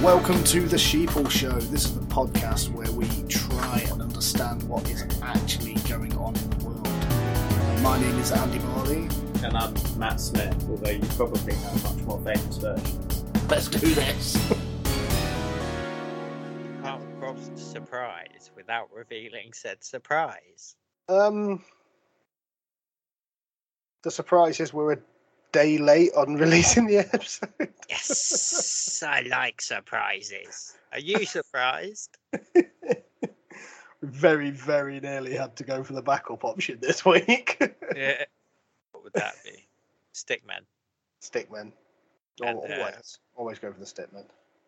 Welcome to the Sheeple Show. This is the podcast where we try and understand what is actually going on in the world. My name is Andy Marley. And I'm Matt Smith, although you probably have a much more famous versions. Let's do this. Come across surprise without revealing said surprise. Um, the surprise is we're a day late on releasing the episode. Yes, I like surprises. Are you surprised? very, very nearly had to go for the backup option this week. yeah. What would that be? Stickman. Stickman. And, Al- uh, always, always go for the Stickman.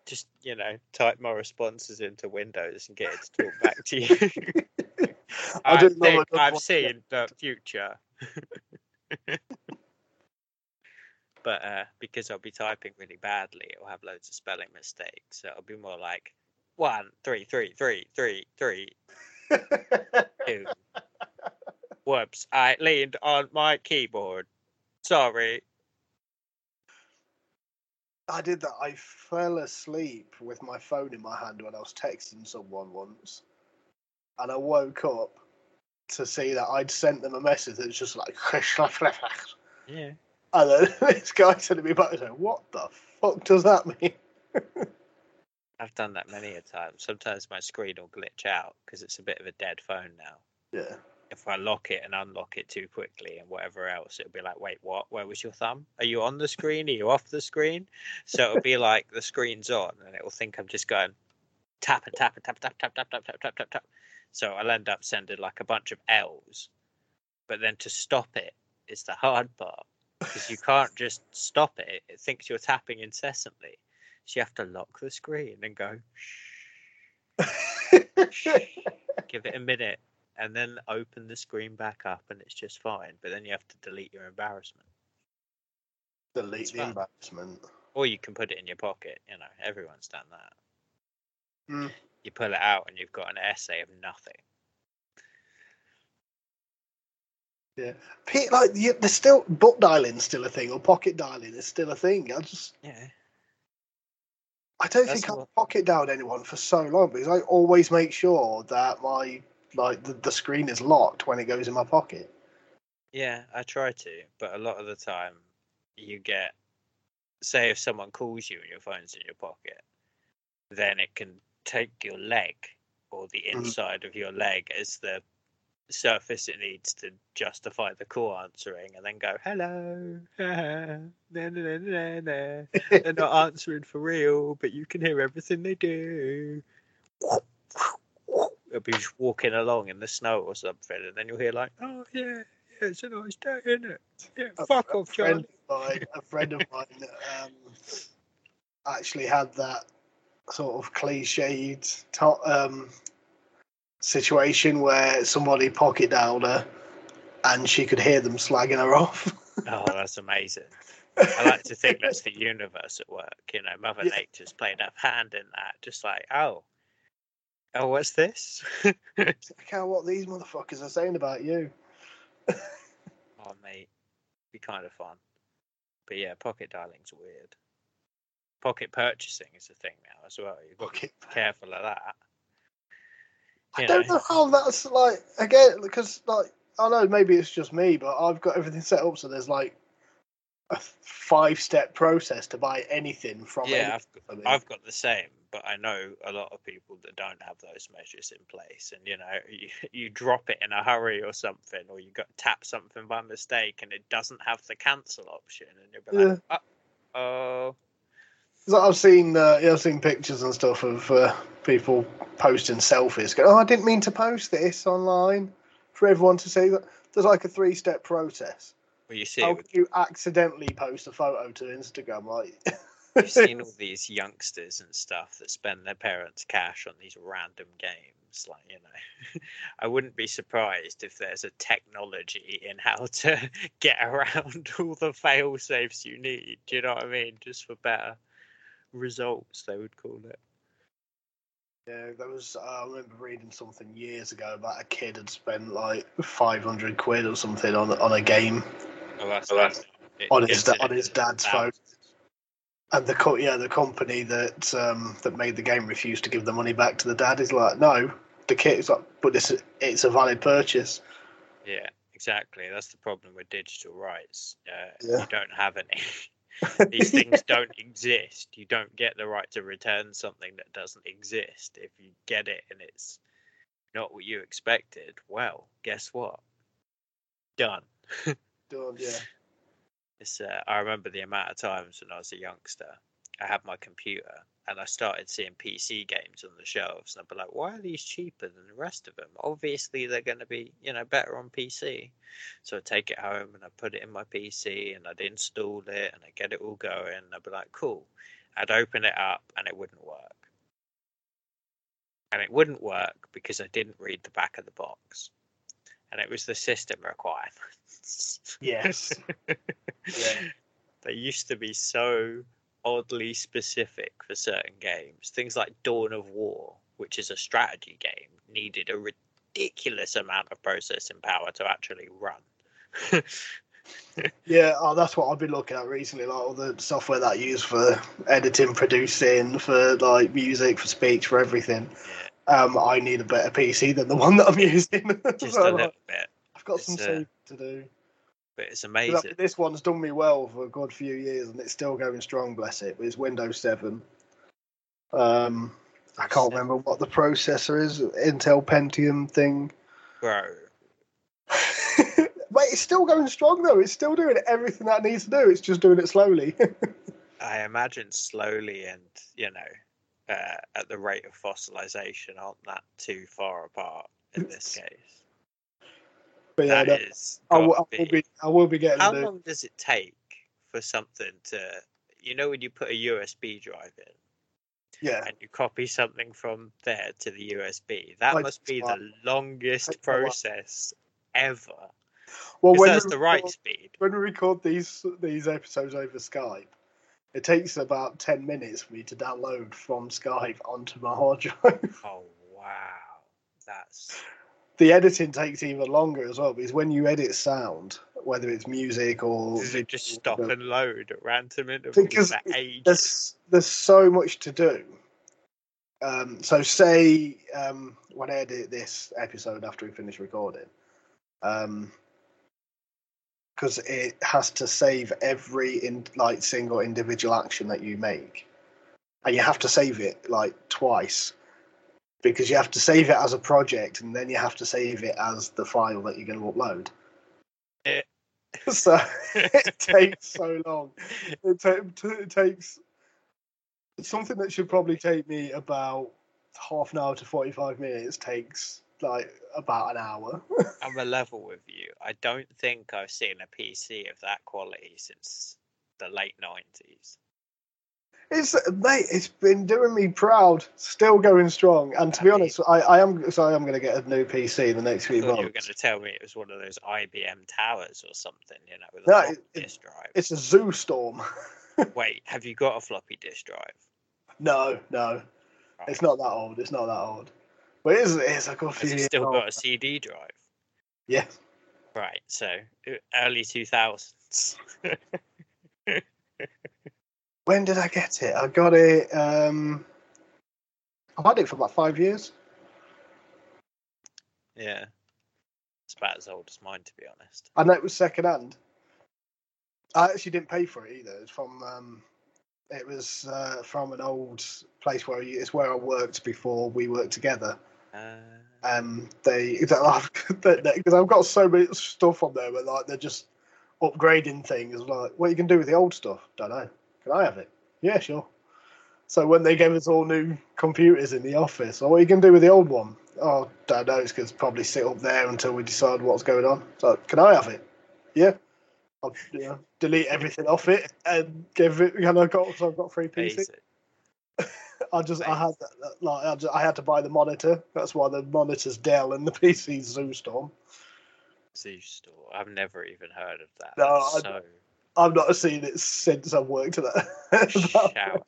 Just, you know, type my responses into Windows and get it to talk back to you. I I don't know I've seen the future. but uh, because I'll be typing really badly, it'll have loads of spelling mistakes. So it'll be more like one, three, three, three, three, three, two. Whoops! I leaned on my keyboard. Sorry. I did that. I fell asleep with my phone in my hand when I was texting someone once, and I woke up to see that I'd sent them a message that was just like, Yeah. and then this guy sending me back saying, "What the fuck does that mean?" I've done that many a time. Sometimes my screen will glitch out because it's a bit of a dead phone now. Yeah, if I lock it and unlock it too quickly and whatever else, it'll be like, wait, what? Where was your thumb? Are you on the screen? Are you off the screen? So it'll be like the screen's on and it will think I'm just going tap and tap and tap, tap, tap, tap, tap, tap, tap, tap, tap. So I'll end up sending like a bunch of L's. But then to stop it is the hard part because you can't just stop it. It thinks you're tapping incessantly. So you have to lock the screen and go, shh, give it a minute and then open the screen back up and it's just fine. But then you have to delete your embarrassment. delete It's the fun. embarrassment. Or you can put it in your pocket, you know, everyone's done that. Mm. You pull it out and you've got an essay of nothing. Yeah, like there's still book dialing still a thing, or pocket dialing is still a thing. I just Yeah. I don't That's think I've pocket dialed anyone for so long because I always make sure that my like the, the screen is locked when it goes in my pocket. Yeah, I try to, but a lot of the time you get say if someone calls you and your phone's in your pocket, then it can take your leg or the Mhm. inside of your leg as the surface it needs to justify the call answering and then go, Hello. na, na, na, na, na. They're not answering for real, but you can hear everything they do. It'll be just walking along in the snow or something, and then you'll hear like, "Oh yeah, yeah, it's a nice day, isn't it? Yeah, A- fuck a off, friend John." of mine, a friend of mine um, actually had that sort of cliched to- um, situation where somebody pocket dialed her and she could hear them slagging her off. Oh, that's amazing. I like to think that's the universe at work. You know, Mother Yeah. Nature's played a hand in that. Just like, oh, oh, what's this? I can't what these motherfuckers are saying about you. oh, mate, be kind of fun. But yeah, pocket dialing's weird. Pocket purchasing is a thing now as well. You've got to be careful of that. I You don't know how that's like again because like I know maybe it's just me, but I've got everything set up so there's like a five step process to buy anything from it. Yeah, I've, me. I've got the same, but I know a lot of people that don't have those measures in place. And you know, you, you drop it in a hurry or something, or you got tap something by mistake, and it doesn't have the cancel option, and you'll be like, oh, So I've seen uh, I've seen pictures and stuff of uh, people posting selfies. Go, oh, I didn't mean to post this online for everyone to see. That there's like a three step process. well, you see, How with- you accidentally post a photo to Instagram? Like, you've seen all these youngsters and stuff that spend their parents' cash on these random games. Like, you know, I wouldn't be surprised if there's a technology in how to get around all the fail safes you need. Do you know what I mean? Just for better results, they would call it. Yeah, there was. Uh, I remember reading something years ago about a kid had spent like five hundred quid or something on on a game, Oh Well, that's, on it his it on his dad's a phone. And the co- yeah, the company that um, that made the game refused to give the money back to the dad. Is like, no, the kid is like, but it's a, it's a valid purchase. Yeah, exactly. That's the problem with digital rights. Uh, Yeah. You don't have any. These things don't exist. You don't get the right to return something that doesn't exist. If you get it and it's not what you expected, well, guess what? Done. Done, yeah. It's, uh, I remember the amount of times when I was a youngster, I had my computer and I started seeing PC games on the shelves, and I'd be like, "Why are these cheaper than the rest of them? Obviously, they're going to be, you know, better on PC." So I'd take it home and I'd put it in my PC and I'd install it and I'd get it all going. And I'd be like, "Cool." I'd open it up and it wouldn't work, and it wouldn't work because I didn't read the back of the box, and it was the system requirements. Yes. Yeah. They used to be so oddly specific for certain games. Things like Dawn of War, which is a strategy game, needed a ridiculous amount of processing power to actually run. Yeah, oh, that's what I've been looking at recently, like all the software that I use for editing, producing, for like music, for speech, for everything. yeah, Um, I need a better PC than the one that I'm using. just So, a little bit, I've got It's, some uh, to do. But it's amazing. This one's done me well for a good few years, and it's still going strong. Bless it. It's Windows Seven. Um, I can't remember what the processor is. Intel Pentium thing. Bro, but it's still going strong though. It's still doing everything that it needs to do. It's just doing it slowly. I imagine slowly and, you know, uh, at the rate of fossilization aren't that too far apart in this case. But yeah, That I, will, I will be. I will be getting. How long does it take for something to, you know, when you put a USB drive in yeah, and you copy something from there to the USB? That Like, must be uh, the longest process ever. Well, when that's we the right speed. when we record these these episodes over Skype, it takes about ten minutes for me to download from Skype onto my hard drive. Oh wow, that's the editing takes even longer as well because when you edit sound, whether it's music or does it just stop and load at random intervals Because for ages? there's there's so much to do. Um, so say um, when I edit this episode after we finish recording, because it has to save every in like single individual action that you make, and you have to save it like twice because you have to save it as a project and then you have to save it as the file that you're going to upload. Eh. so it takes so long. It, t- it takes something that should probably take me about half an hour to 45 minutes takes like about an hour. I'm a level with you. I don't think I've seen a PC of that quality since the late nineties. It's mate, it's been doing me proud. Still going strong. And to be mean- honest, I, I am so I am going to get a new PC in the next few months. you were going to tell me it was one of those IBM towers or something, you know, with a No, floppy it- disk drive. It's a Zoostorm. Wait, have you got a floppy disk drive? No, no, it's not that old. It's not that old. But it is. It's a good few Has it still old. got a CD drive? Yeah. Right, so early two thousands. When did I get it? I got it. Um, I've had it for about five years. yeah, it's about as old as mine, to be honest. I know it was second hand. I actually didn't pay for it either. It's from um, it was uh, from an old place where you, it's where I worked before we worked together. Uh, Um, they because I've got so much stuff on there, but like they're just upgrading things. Like, what you can do with the old stuff? Don't know. Can I have it? Yeah, sure. So when they gave us all new computers in the office, or what are you can do with the old one? Oh, don't know. It's going to probably sit up there until we decide what's going on. So can I have it? Yeah. I'll you know, delete everything off it and give it. And I've got so I've got three PC. basic. I just I had that, like I, just, I had to buy the monitor. That's why the monitor's Dell and the PC's Zoostorm. Zoo store. I've never even heard of that. No, I- so I've not seen it since I've worked at that. shout.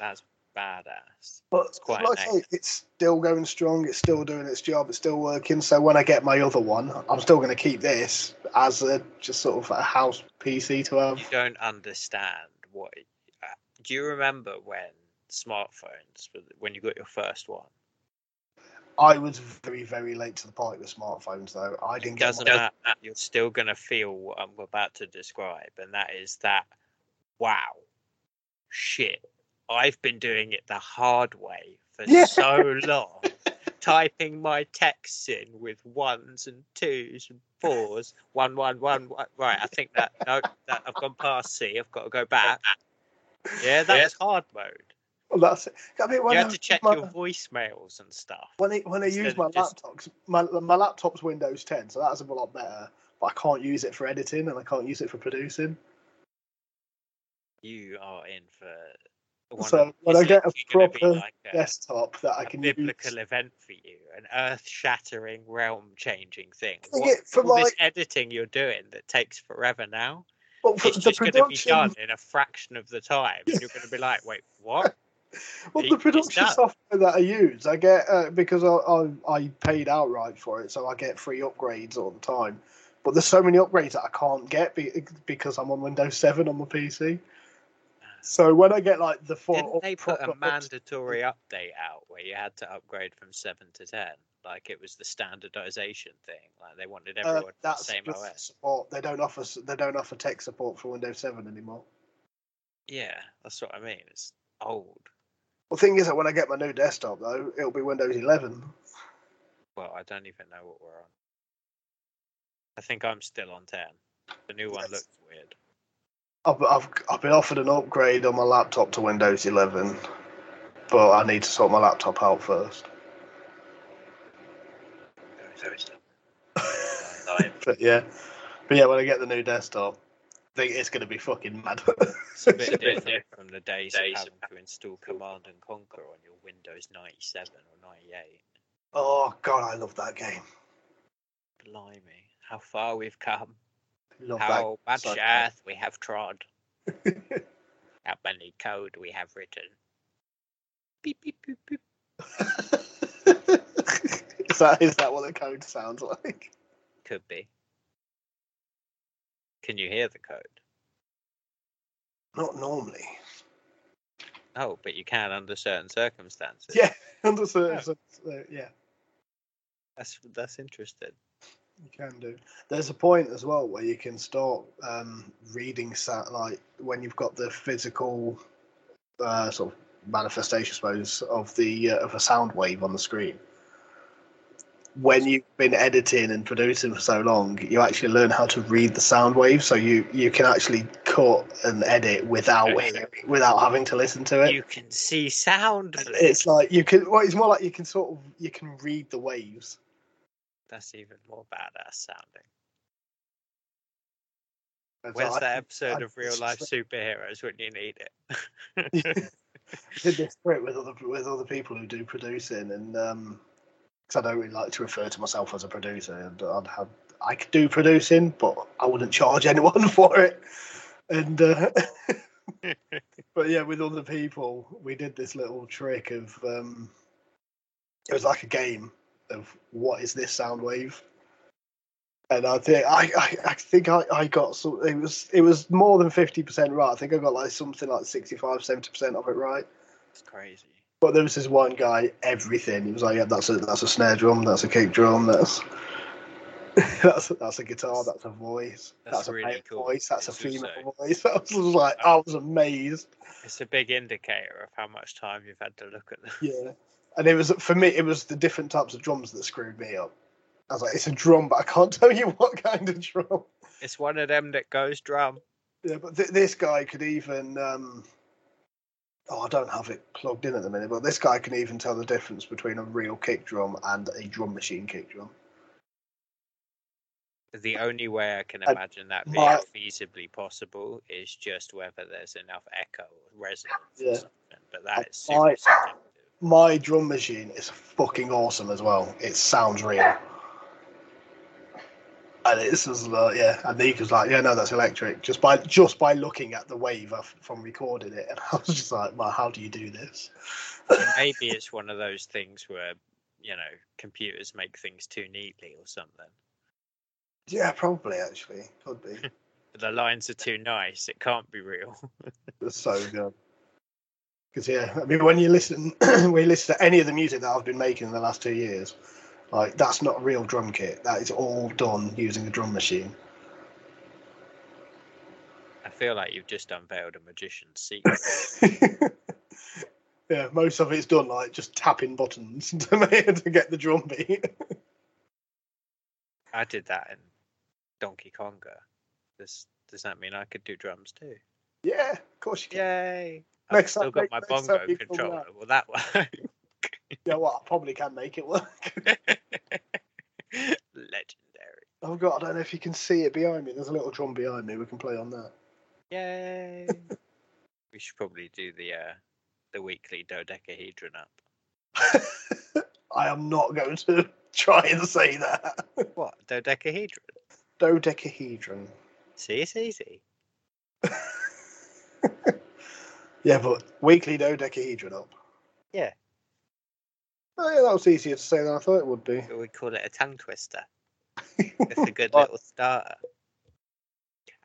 That's badass. But It's quite like say, nice. it's still going strong. It's still doing its job. It's still working. So when I get my other one, I'm still going to keep this as a just sort of a house PC to have. You don't understand what. Uh, do you remember when smartphones, when you got your first one? I was very, very late to the party with smartphones, though. I didn't It get doesn't my- matter. You're still going to feel what I'm about to describe, and that is that wow, shit. I've been doing it the hard way for Yeah. so long, typing my texts in with ones and twos and fours, one, one, one, one. Right, I think that no, that I've gone past C. I've got to go back. Yeah, that's Yeah. hard mode. Well, that's it. I mean, You I had to check my, your voicemails and stuff. when I, when I use my just- laptops. My my laptop's Windows 10, so that's a lot better. But I can't use it for editing, and I can't use it for producing. You are in for one So of, when I get a literally gonna be proper like a- Desktop that I a can biblical use. event for you, an earth-shattering, realm-changing thing. Thing What, for all this editing you're doing that takes forever now, Well, it's just going to be done in a fraction of the time, you're going to be like, "Wait, what?" well, the production software that I use, I get uh, because I, I I paid outright for it, so I get free upgrades all the time. But there's so many upgrades that I can't get be, because I'm on Windows 7 on my PC. So when I get like the full Didn't they put a mandatory update out where you had to upgrade from seven to ten? Like it was the standardization thing. Like they wanted uh, everyone on the same OS. support. They don't offer they don't offer tech support for Windows 7 anymore. Yeah, that's what I mean. It's old. The thing is that when I get my new desktop though, it'll be Windows 11. Well, I don't even know what we're on. I think I'm still on ten. The new one Yes. looks weird. I've, I've I've been offered an upgrade on my laptop to Windows 11, but I need to sort my laptop out first. but yeah, but yeah, when I get the new desktop, think it's going to be fucking mad. It's a bit different from the days of having to install Command and Conquer on your Windows 97 or 98. oh god, I love that game. Blimey, how far we've come. Love How much so- earth we have trod. how many code we have written. Beep, beep, beep, beep. is that is that what the code sounds like? Could be. Can you hear the code? Not normally. Oh, but you can under certain circumstances. Yeah, under certain, uh, yeah. That's that's interesting. You can do. There's a point as well where you can start um, reading satellite when you've got the physical uh, sort of manifestation, I suppose, of the uh, of a sound wave on the screen. When you've been editing and producing for so long, you actually learn how to read the sound wave, so you you can actually cut and edit without hearing, without having to listen to it. You can see sound. It's like you can. Well, it's more like you can sort of you can read the waves. That's even more badass sounding. It's Where's like, that episode I- of Real Life Superheroes when you need it? did this with other with other people who do producing, and um 'cause I don't really like to refer to myself as a producer, and I'd have I could do producing, but I wouldn't charge anyone for it. And uh, but yeah, with other people, we did this little trick of um, it was like a game of what is this sound wave. And I think I, I, I think I, I got some. It was it was more than fifty percent right. I think I got like something like 65 70 percent of it right. it's crazy. But there was this one guy, everything. He was like, "Yeah, that's a that's a snare drum, that's a kick drum, that's that's that's a guitar, that's a voice, That's that's, a really cool. voice, that's a female also- voice." I was like, I was amazed. It's a big indicator of how much time you've had to look at them. Yeah, and it was for me. It was the different types of drums that screwed me up. I was like, "It's a drum, but I can't tell you what kind of drum." It's one of them that goes drum. Yeah, but th- this guy could even. Um, oh, I don't have it plugged in at the minute, but this guy can even tell the difference between a real kick drum and a drum machine kick drum. The only way I can And imagine that being my- feasibly possible is just whether there's enough echo or resonance Yeah. or something. But that is super my- My drum machine is fucking awesome as well. It sounds real. And it's just uh, like, yeah, and Nika's like, yeah, no, that's electric. Just by just by looking at the wave from recording it, and I was just like, well, how do you do this? Maybe it's one of those things where you know computers make things too neatly or something. yeah, probably actually could be. The lines are too nice. It can't be real. It's so good. Because yeah, I mean, when you listen, when you listen to any of the music that I've been making in the last two years, like that's not a real drum kit. That is all done using a drum machine. I feel like you've just unveiled a magician's secret. yeah, most of it's done like just tapping buttons to to get the drum beat. I did that in Donkey Konga. Does does that mean I could do drums too? yeah, of course you can. Yay! I've Next still time- got my bongo controller. Will that work? Yeah, well, I probably can make it work. Legendary. Oh god, I don't know if you can see it behind me. There's a little drum behind me. We can play on that. Yay! we should probably do the uh, the weekly dodecahedron up. I am not going to try and say that. What dodecahedron? Dodecahedron. See, it's easy. Yeah, but weekly dodecahedron up. Yeah. Oh, yeah, that was easier to say than I thought it would be. We call it a tongue twister. It's a good little starter,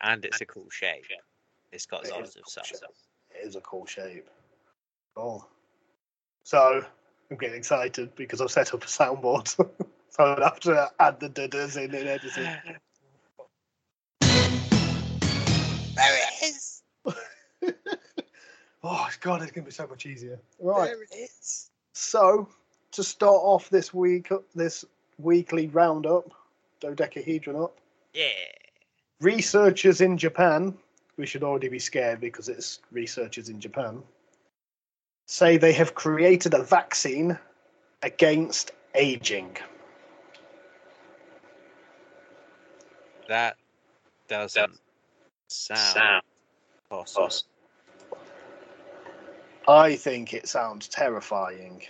and it's a cool shape. It's got It lots of cool stuff. It is a cool shape. Oh. So, I'm getting excited because I've set up a soundboard. so I'd have to add the dudders in and editing. There it is. Oh, God, it's going to be so much easier. Right. There it is. So, to start off this week, this weekly roundup, dodecahedron up, Yeah. researchers in Japan, we should already be scared because it's researchers in Japan, say they have created a vaccine against aging. That doesn't sound possible. I think it sounds terrifying.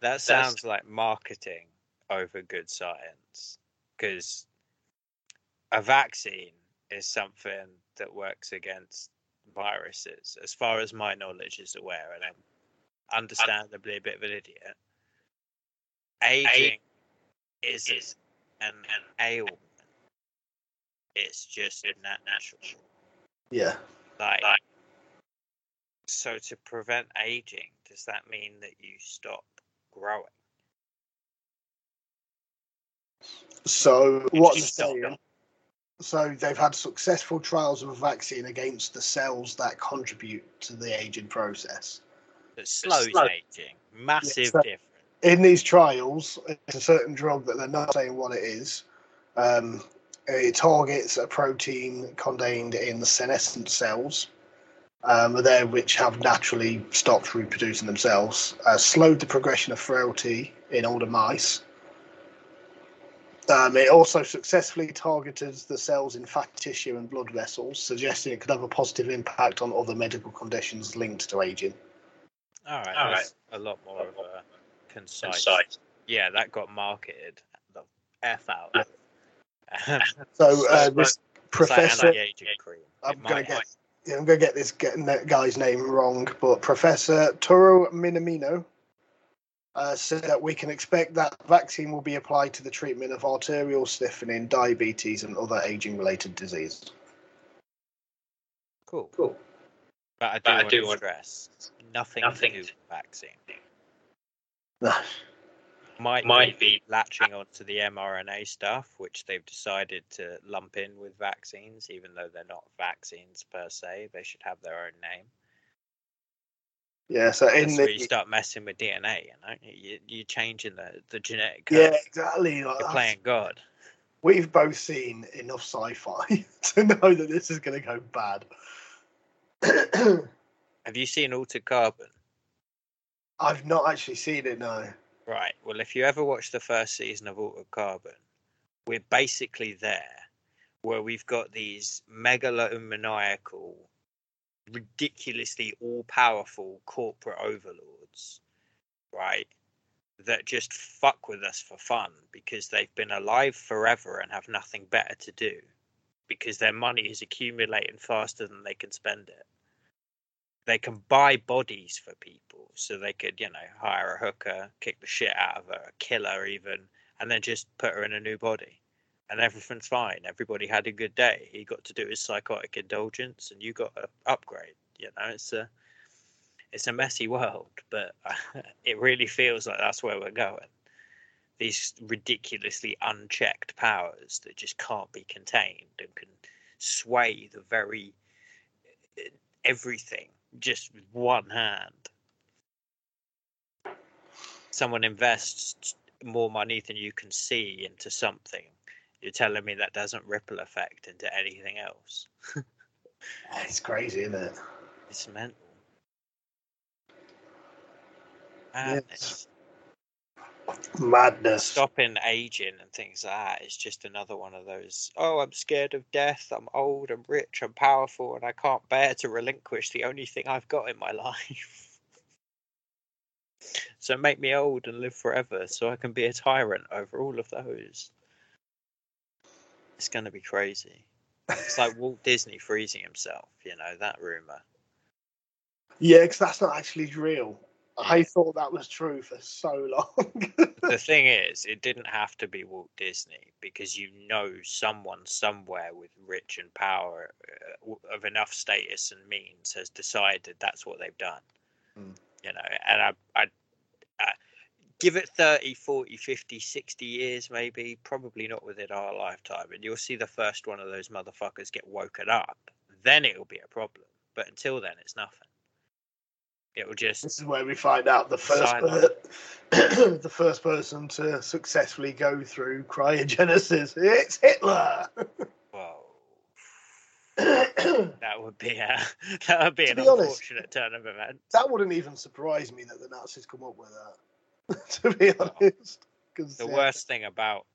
That sounds like marketing over good science because a vaccine is something that works against viruses, as far as my knowledge is aware, and I'm understandably a bit of an idiot. Aging isn't an ailment; it's just a natural. Yeah. Like, so to prevent aging, does that mean that you stop growing? So what's Just So they've had successful trials of a vaccine against the cells that contribute to the aging process. That slows slow. aging. Massive so- difference. in these trials, it's a certain drug that they're not saying what it is. Um, it targets a protein contained in the senescent cells, um, there which have naturally stopped reproducing themselves, uh, slowed the progression of frailty in older mice. Um, it also successfully targeted the cells in fat tissue and blood vessels, suggesting it could have a positive impact on other medical conditions linked to aging. All right, All that's a lot more of a concise. Concise. Yeah, that got marketed the f out. So uh, this It's like professor. cream. I'm gonna might get yeah, I'm gonna get this getting that guy's name wrong, but Professor Tohru Minamino uh, said that we can expect that vaccine will be applied to the treatment of arterial stiffening, diabetes, and other aging-related diseases. Cool. Cool. But I do, But I want do to want- stress nothing, Nothing to do with vaccine. Nah, Might, Might be be. latching onto the mRNA stuff, which they've decided to lump in with vaccines, even though they're not vaccines per se. They should have their own name. yeah, so in That's where you start messing with DNA, you know, you, you're changing the, the genetic yeah, exactly. Like You're playing God. We've both seen enough sci-fi to know that this is going to go bad. Have you seen Altered Carbon? I've not actually seen it. No. Right. Well, if you ever watch the first season of Altered Carbon, we're basically there, where we've got these megalomaniacal, ridiculously all-powerful corporate overlords, right? that just fuck with us for fun because they've been alive forever and have nothing better to do because their money is accumulating faster than they can spend it. They can buy bodies for people, so they could, you know, hire a hooker, kick the shit out of her, kill her even, and then just put her in a new body. And everything's fine. Everybody had a good day. He got to do his psychotic indulgence, and you got an upgrade. You know, it's a it's a messy world, but it really feels like that's where we're going. These ridiculously unchecked powers that just can't be contained and can sway the very eh, everything just with one hand. Someone invests more money than you can see into something. You're telling me that doesn't ripple effect into anything else. It's crazy, isn't it? It's mental. Yes. Madness. Stopping aging and things like that is just another one of those. Oh, I'm scared of death. I'm old. I'm rich. I'm powerful, and I can't bear to relinquish the only thing I've got in my life. so make me old and live forever, so I can be a tyrant over all of those. It's gonna be crazy. It's like Walt Disney freezing himself. You know that rumor. Yeah, because that's not actually real. I thought that was true for so long. the thing is, it didn't have to be Walt Disney because you know someone somewhere with rich and power uh, of enough status and means has decided that's what they've done. Mm. You know, and I, I, I give it 30, 40, 50, 60 years maybe, probably not within our lifetime, and you'll see the first one of those motherfuckers get woken up. Then it'll be a problem. But until then, it's nothing. It will just this is where we find out the first per- the first person to successfully go through cryogenesis. It's Hitler. Whoa. That would be a that would be To an be honest- unfortunate turn of events. that wouldn't even surprise me that the Nazis come up with that. to be honest, because The worst thing about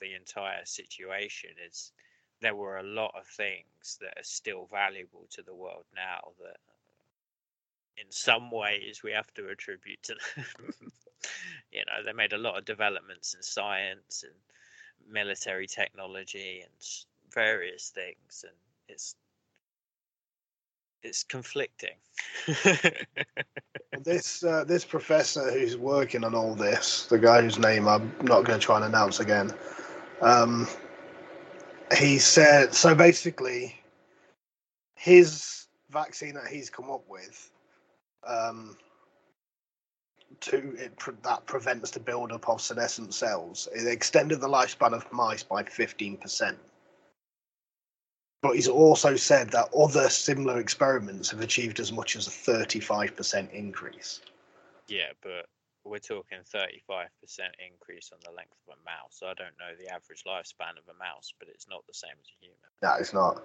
the entire situation is there were a lot of things that are still valuable to the world now that in some ways we have to attribute to them. you know, they made a lot of developments in science and military technology and various things and it's it's conflicting. this uh, this professor who's working on all this, the guy whose name I'm not going to try and announce again, um, he said so. Basically, his vaccine that he's come up with, um, to it pre- that prevents the buildup of senescent cells. It extended the lifespan of mice by fifteen percent. But he's also said that other similar experiments have achieved as much as a 35% increase. Yeah, but we're talking 35% increase on the length of a mouse. I don't know the average lifespan of a mouse, but it's not the same as a human. No, it's not.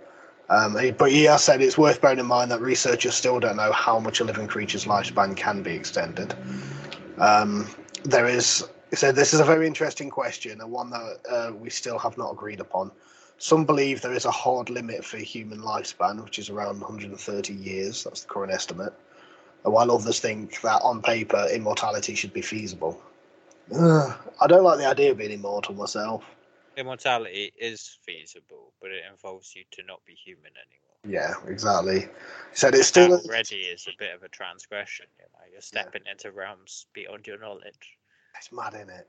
Um, but he has said it's worth bearing in mind that researchers still don't know how much a living creature's lifespan can be extended. Um, there is, said, this is a very interesting question and one that uh, we still have not agreed upon. Some believe there is a hard limit for human lifespan, which is around 130 years. That's the current estimate. While others think that on paper immortality should be feasible. Ugh, I don't like the idea of being immortal myself. Immortality is feasible, but it involves you to not be human anymore. Yeah, exactly. Said it's still that already is a bit of a transgression. You know, you're stepping into realms beyond your knowledge. It's mad, isn't it?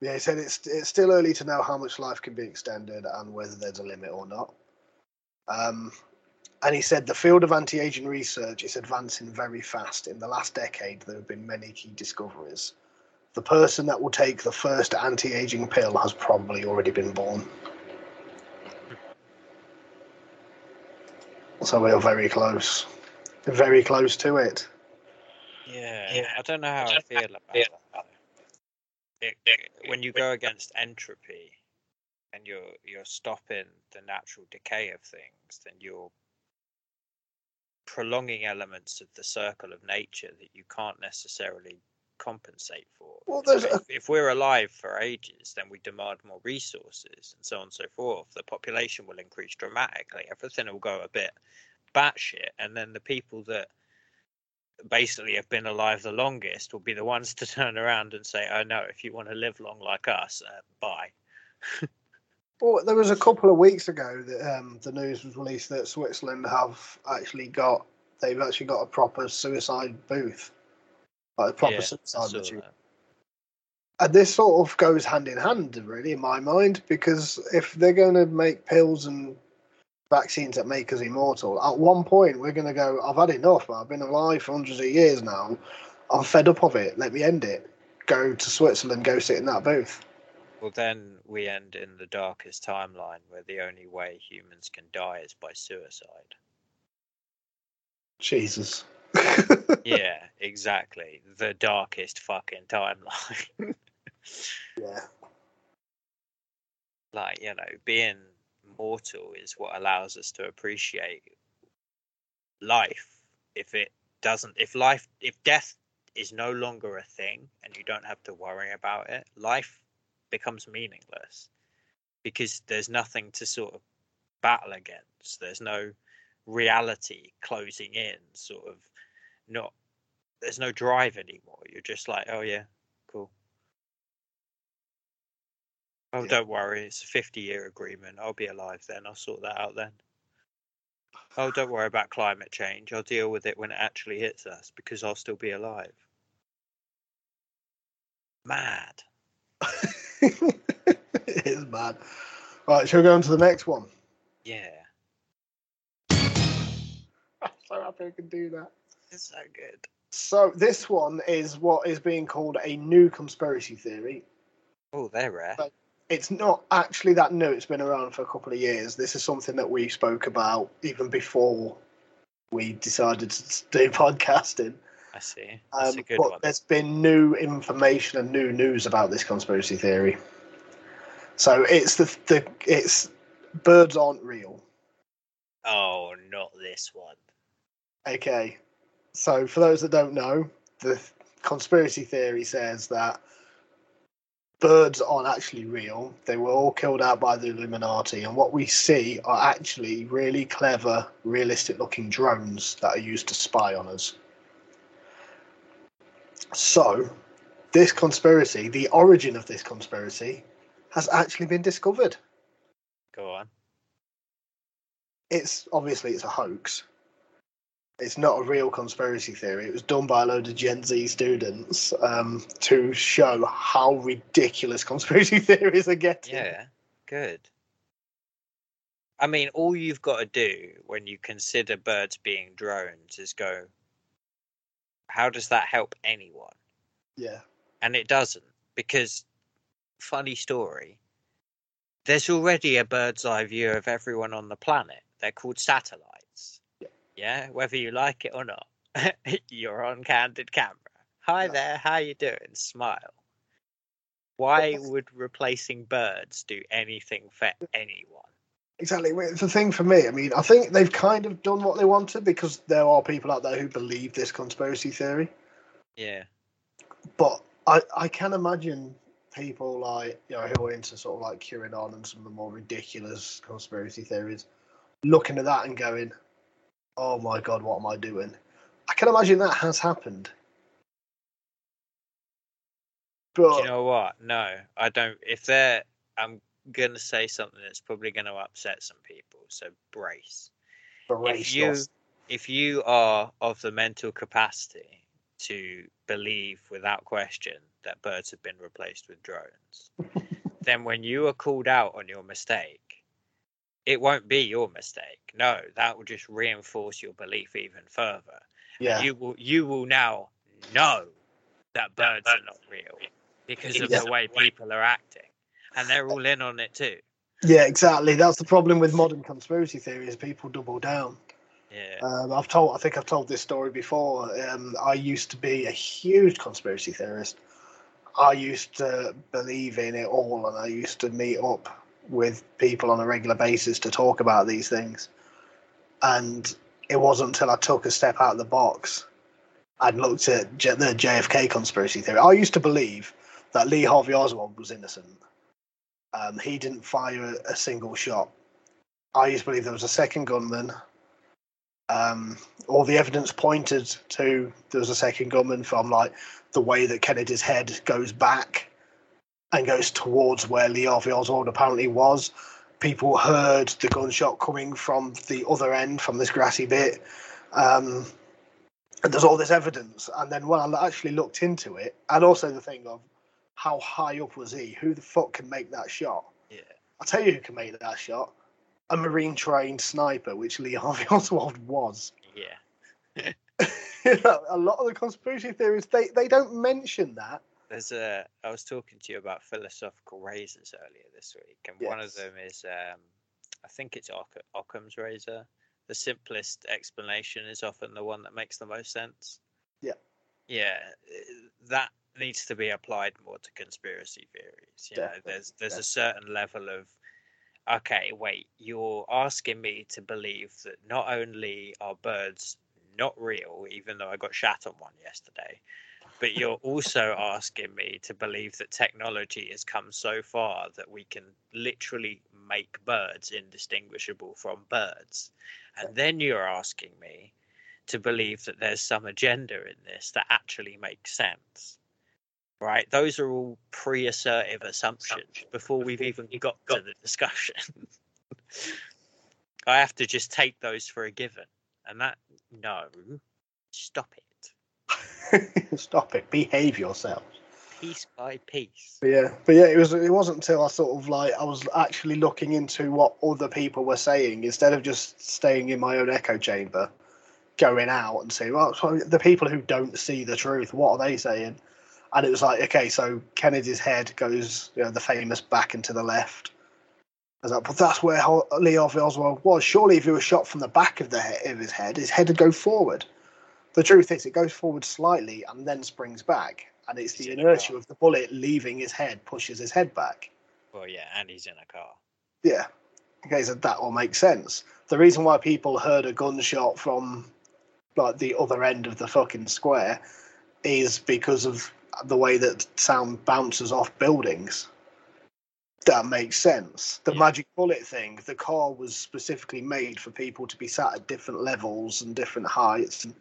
Yeah, he said it's it's still early to know how much life can be extended and whether there's a limit or not. Um, and he said the field of anti-aging research is advancing very fast. In the last decade, there have been many key discoveries. The person that will take the first anti-aging pill has probably already been born. So we're very close, very close to it. Yeah, yeah. I don't know how I feel about that. It, it- when you go against entropy and you're you're stopping the natural decay of things, then you're prolonging elements of the circle of nature that you can't necessarily compensate for. Well, So there's a- if, if we're alive for ages, then we demand more resources and so on and so forth. The population will increase dramatically. Everything will go a bit batshit, and then the people that basically have been alive the longest will be the ones to turn around and say, "Oh no, if you want to live long like us, uh, bye." Well, there was a couple of weeks ago that um, the news was released that Switzerland have actually got they've actually got a proper suicide booth, like a proper Yeah, I suicide machine. that. And this sort of goes hand in hand, really, in my mind, because if they're going to make pills and vaccines that make us immortal, at one point we're going to go, I've had enough. I've been alive for hundreds of years now. I'm fed up of it. Let me end it. Go to Switzerland, go sit in that booth. Well, then we end in the darkest timeline where the only way humans can die is by suicide. Jesus. Yeah, exactly. The darkest fucking timeline. yeah. like, you know, being mortal is what allows us to appreciate life. If it doesn't, if life, if death is no longer a thing and you don't have to worry about it, life becomes meaningless because there's nothing to sort of battle against. There's no reality closing in, sort of not, there's no drive anymore. You're just like, oh yeah, cool. Oh, Yeah. don't worry, it's a 50 year agreement. I'll be alive then. I'll sort that out then. Oh, don't worry about climate change. I'll deal with it when it actually hits us because I'll still be alive. Mad. it is mad. Right, shall we go on to the next one? Yeah. I'm so happy I can do that. It's so good. So this one is what is being called a new conspiracy theory. Oh, they're rare. But- It's not actually that new. It's been around for a couple of years. This is something that we spoke about even before we decided to do podcasting. I see. Um, a good but one. there's been new information and new news about this conspiracy theory. So it's the the it's birds aren't real. Oh, not this one. Okay. So for those that don't know, the conspiracy theory says that birds aren't actually real. They were all killed out by the Illuminati, and what we see are actually really clever, realistic looking drones that are used to spy on us. So, this conspiracy, the origin of this conspiracy, has actually been discovered. Go on. it's obviously it's a hoax. It's not a real conspiracy theory. It was done by a load of Gen Z students um, to show how ridiculous conspiracy theories are getting. Yeah, good. I mean, all you've got to do when you consider birds being drones is go, how does that help anyone? Yeah. And it doesn't, because, funny story, there's already a bird's eye view of everyone on the planet. They're called satellites. Yeah. Whether you like it or not, you're on candid camera. Hi there, how you doing? Smile. Why would replacing birds do anything for anyone? Exactly. It's the thing for me. I mean, I think they've kind of done what they wanted because there are people out there who believe this conspiracy theory. Yeah, But I, I can imagine people like you know who are into sort of like QAnon and some of the more ridiculous conspiracy theories, looking at that and going, "Oh my god, what am I doing?" I can imagine that has happened. But Do you know what? No, I don't. If they're, I'm gonna say something that's probably gonna upset some people. So brace. brace If you, if you are of the mental capacity to believe without question that birds have been replaced with drones, then when you are called out on your mistake, it won't be your mistake. No, that will just reinforce your belief even further. yeah, you will you will now know that birds are not real because of Yeah. the way people are acting and they're all in on it too yeah, exactly. That's the problem with modern conspiracy theories. People double down. yeah Um, I've told, I think I've told this story before. Um, I used to be a huge conspiracy theorist. I used to believe in it all, and I used to meet up with people on a regular basis to talk about these things. And it wasn't until I took a step out of the box and looked at J- the JFK conspiracy theory. I used to believe that Lee Harvey Oswald was innocent. Um, he didn't fire a, single shot. I used to believe there was a second gunman um, all the evidence pointed to there was a second gunman from like the way that Kennedy's head goes back and goes towards where Lee Harvey Oswald apparently was. People heard the gunshot coming from the other end, from this grassy bit. Um, and there's all this evidence. And then when I actually looked into it, and also the thing of how high up was he? Who the fuck can make that shot? Yeah. I'll tell you who can make that shot. A Marine trained sniper, which Lee Harvey Oswald was. Yeah. a lot of the conspiracy theories, they, they don't mention that. There's a. I was talking to you about philosophical razors earlier this week, and one of them is, um, I think it's Occam's razor. The simplest explanation is often the one that makes the most sense. Yeah. Yeah, that needs to be applied more to conspiracy theories. You know, Definitely, there's there's a certain level of, okay, wait, you're asking me to believe that not only are birds not real, even though I got shat on one yesterday, but you're also asking me to believe that technology has come so far that we can literally make birds indistinguishable from birds. And then you're asking me to believe that there's some agenda in this that actually makes sense. Right? Those are all pre assertive assumptions before we've even got to the discussion. I have to just take those for a given. And that, no, stop it. Stop it. Behave yourselves. Piece by piece. But yeah, but yeah, it was. It wasn't until I sort of like I was actually looking into what other people were saying instead of just staying in my own echo chamber, going out and saying, "Well, so the people who don't see the truth, what are they saying?" And it was like, okay, so Kennedy's head goes, you know, the famous back and to the left. I was like, but that's where Harvey Oswald was. Surely, if he was shot from the back of the he- of his head, his head would go forward. The truth is, it goes forward slightly and then springs back, and it's the He's a inertia of the bullet leaving his head pushes his head back. Well, yeah, and he's in a car. Yeah. Okay, so that all makes sense. The reason why people heard a gunshot from like the other end of the fucking square is because of the way that sound bounces off buildings. That makes sense. The Yeah. magic bullet thing, the car was specifically made for people to be sat at different levels and different heights and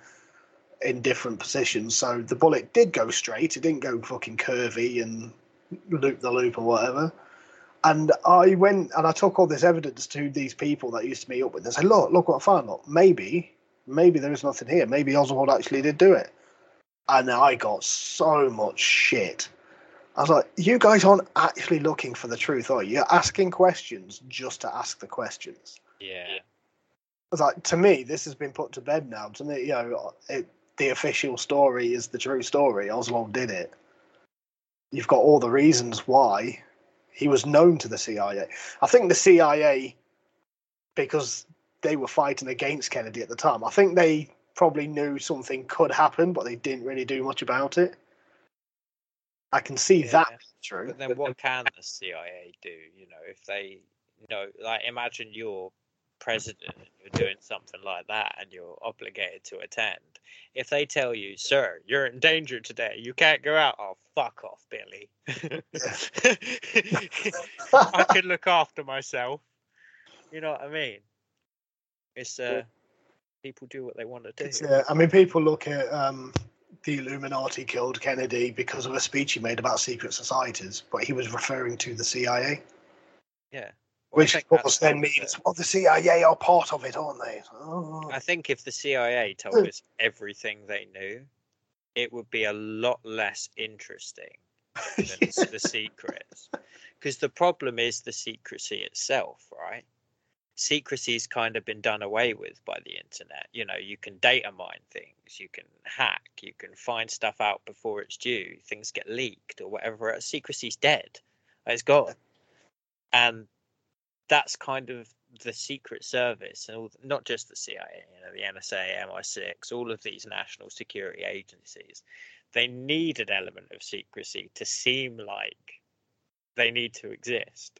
in different positions. So the bullet did go straight. It didn't go fucking curvy and loop the loop or whatever. And I went and I took all this evidence to these people that used to meet up with. They said, "Look, look what I found. Look, maybe, maybe there is nothing here. Maybe Oswald actually did do it." And I got so much shit. I was like, "You guys aren't actually looking for the truth, are you? You're asking questions just to ask the questions." Yeah. I was like, to me, this has been put to bed now. To me, you know, it, the official story is the true story. Oswald did it. You've got all the reasons why he was known to the CIA. I think the CIA, because they were fighting against Kennedy at the time, I think they probably knew something could happen, but they didn't really do much about it. I can see Yeah. that true. But then what can the CIA do? You know, if they you know, like, imagine you're president and you're doing something like that and you're obligated to attend. If they tell you, sir, you're in danger today, you can't go out. Oh, fuck off, Billy. I can look after myself. You know what I mean? It's uh, people do what they want to do. It's, uh, I mean, people look at um, the Illuminati killed Kennedy because of a speech he made about secret societies, but he was referring to the CIA, Yeah. Which of course then means, well, the CIA are part of it, aren't they? Oh. I think if the CIA told hmm. us everything they knew, it would be a lot less interesting than s- the secrets. Because the problem is the secrecy itself, right? Secrecy's kind of been done away with by the internet. You know, you can data mine things, you can hack, you can find stuff out before it's due, things get leaked or whatever. Secrecy's dead, it's gone. And that's kind of the Secret Service, and not just the CIA, you know, the NSA, MI6, all of these national security agencies. They need an element of secrecy to seem like they need to exist.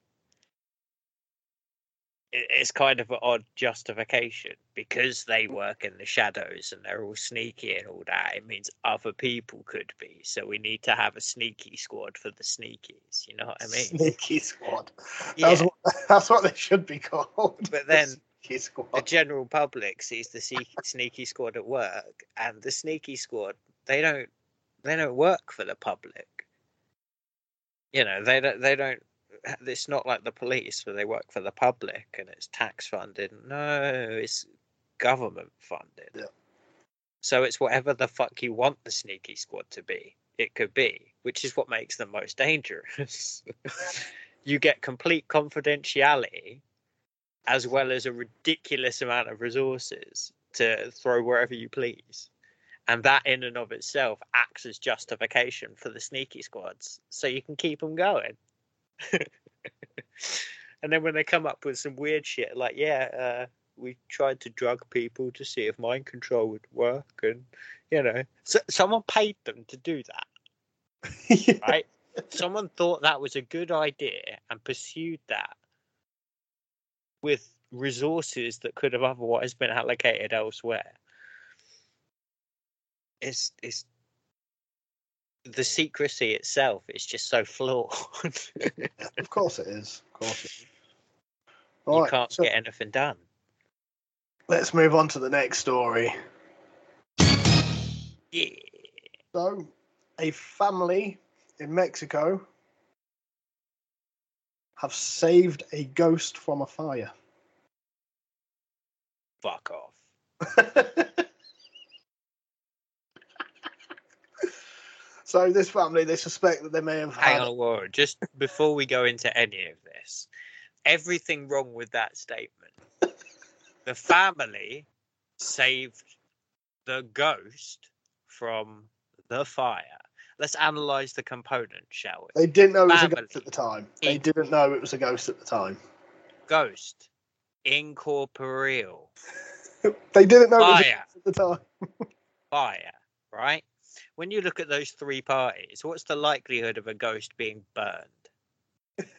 It- It's kind of an odd justification because they work in the shadows and they're all sneaky and all that. It means other people could be, so we need to have a sneaky squad for the sneakies. You know what I mean? Sneaky squad. Yeah. That's, what, that's what they should be called. But then the general public sees the sneaky, sneaky squad at work, and the sneaky squad they don't they don't work for the public. You know, they don't they don't. It's not like the police where they work for the public and it's tax funded. No, it's government funded. Yeah. So it's whatever the fuck you want the sneaky squad to be. It could be, which is what makes them most dangerous. you get complete confidentiality as well as a ridiculous amount of resources to throw wherever you please. And that, in and of itself, acts as justification for the sneaky squads, so you can keep them going. and then when they come up with some weird shit, like, yeah, uh, we tried to drug people to see if mind control would work, and you know, so, someone paid them to do that, right? someone thought that was a good idea and pursued that with resources that could have otherwise been allocated elsewhere. It's it's the secrecy itself is just so flawed. of course it is. Of course it is. you Right, can't so get anything done. let's move on to the next story. Yeah. So, a family in Mexico have saved a ghost from a fire. Fuck off. so, this family they suspect that they may have Hang had. on, Warren. Just before we go into any of this, everything wrong with that statement. the family saved the ghost from the fire. Let's analyze the component, shall we? They didn't know it was a ghost at the time. They didn't know it was a ghost at the time. Ghost, incorporeal, They didn't know it was a ghost at the time. fire, right? When you look at those three parties, what's the likelihood of a ghost being burned?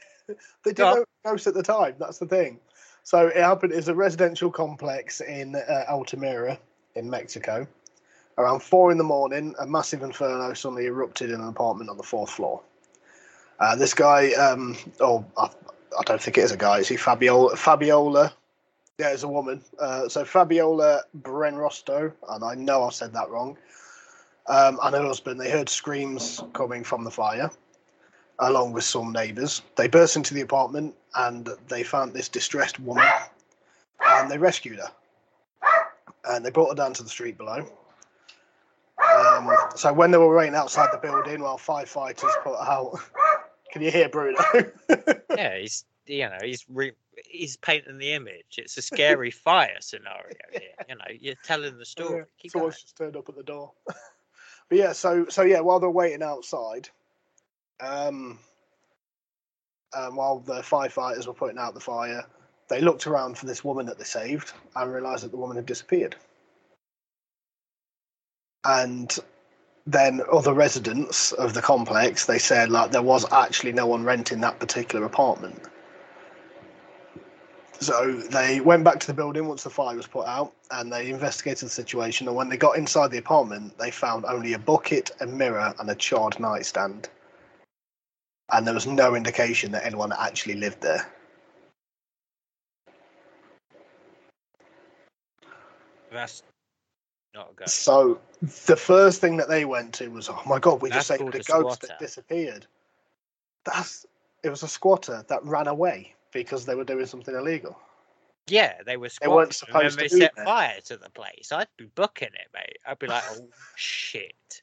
They didn't know it was a ghost at the time. That's the thing. So it happened. It's a residential complex in uh, Altamira in Mexico. Around four in the morning, a massive inferno suddenly erupted in an apartment on the fourth floor. Uh, this guy, um, oh, I, I don't think it is a guy. Is he Fabiola? Fabiola. Yeah, it's a woman. Uh, so Fabiola Brenrosto, and I know I said that wrong. Um, and her husband, they heard screams coming from the fire along with some neighbours. They burst into the apartment and they found this distressed woman and they rescued her. And they brought her down to the street below. Um, so when they were waiting outside the building while firefighters put out, can you hear Bruno? Yeah, he's you know he's re- he's painting the image. It's a scary fire scenario here. You know, you're telling the story. Keep going. Someone's just turned up at the door. But yeah, so so yeah, while they're waiting outside, um, um, while the firefighters were putting out the fire, they looked around for this woman that they saved and realised that the woman had disappeared. And then other residents of the complex, they said like there was actually no one renting that particular apartment. So they went back to the building once the fire was put out and they investigated the situation. And when they got inside the apartment, they found only a bucket, a mirror, and a charred nightstand. And there was no indication that anyone actually lived there. That's not a ghost. So the first thing that they went to was, oh my god, we just That's saved a ghost that disappeared. That's it was a squatter that ran away because they were doing something illegal. Yeah, they were They weren't and supposed they to be set fire to the place. I'd be booking it, mate. I'd be like, oh shit.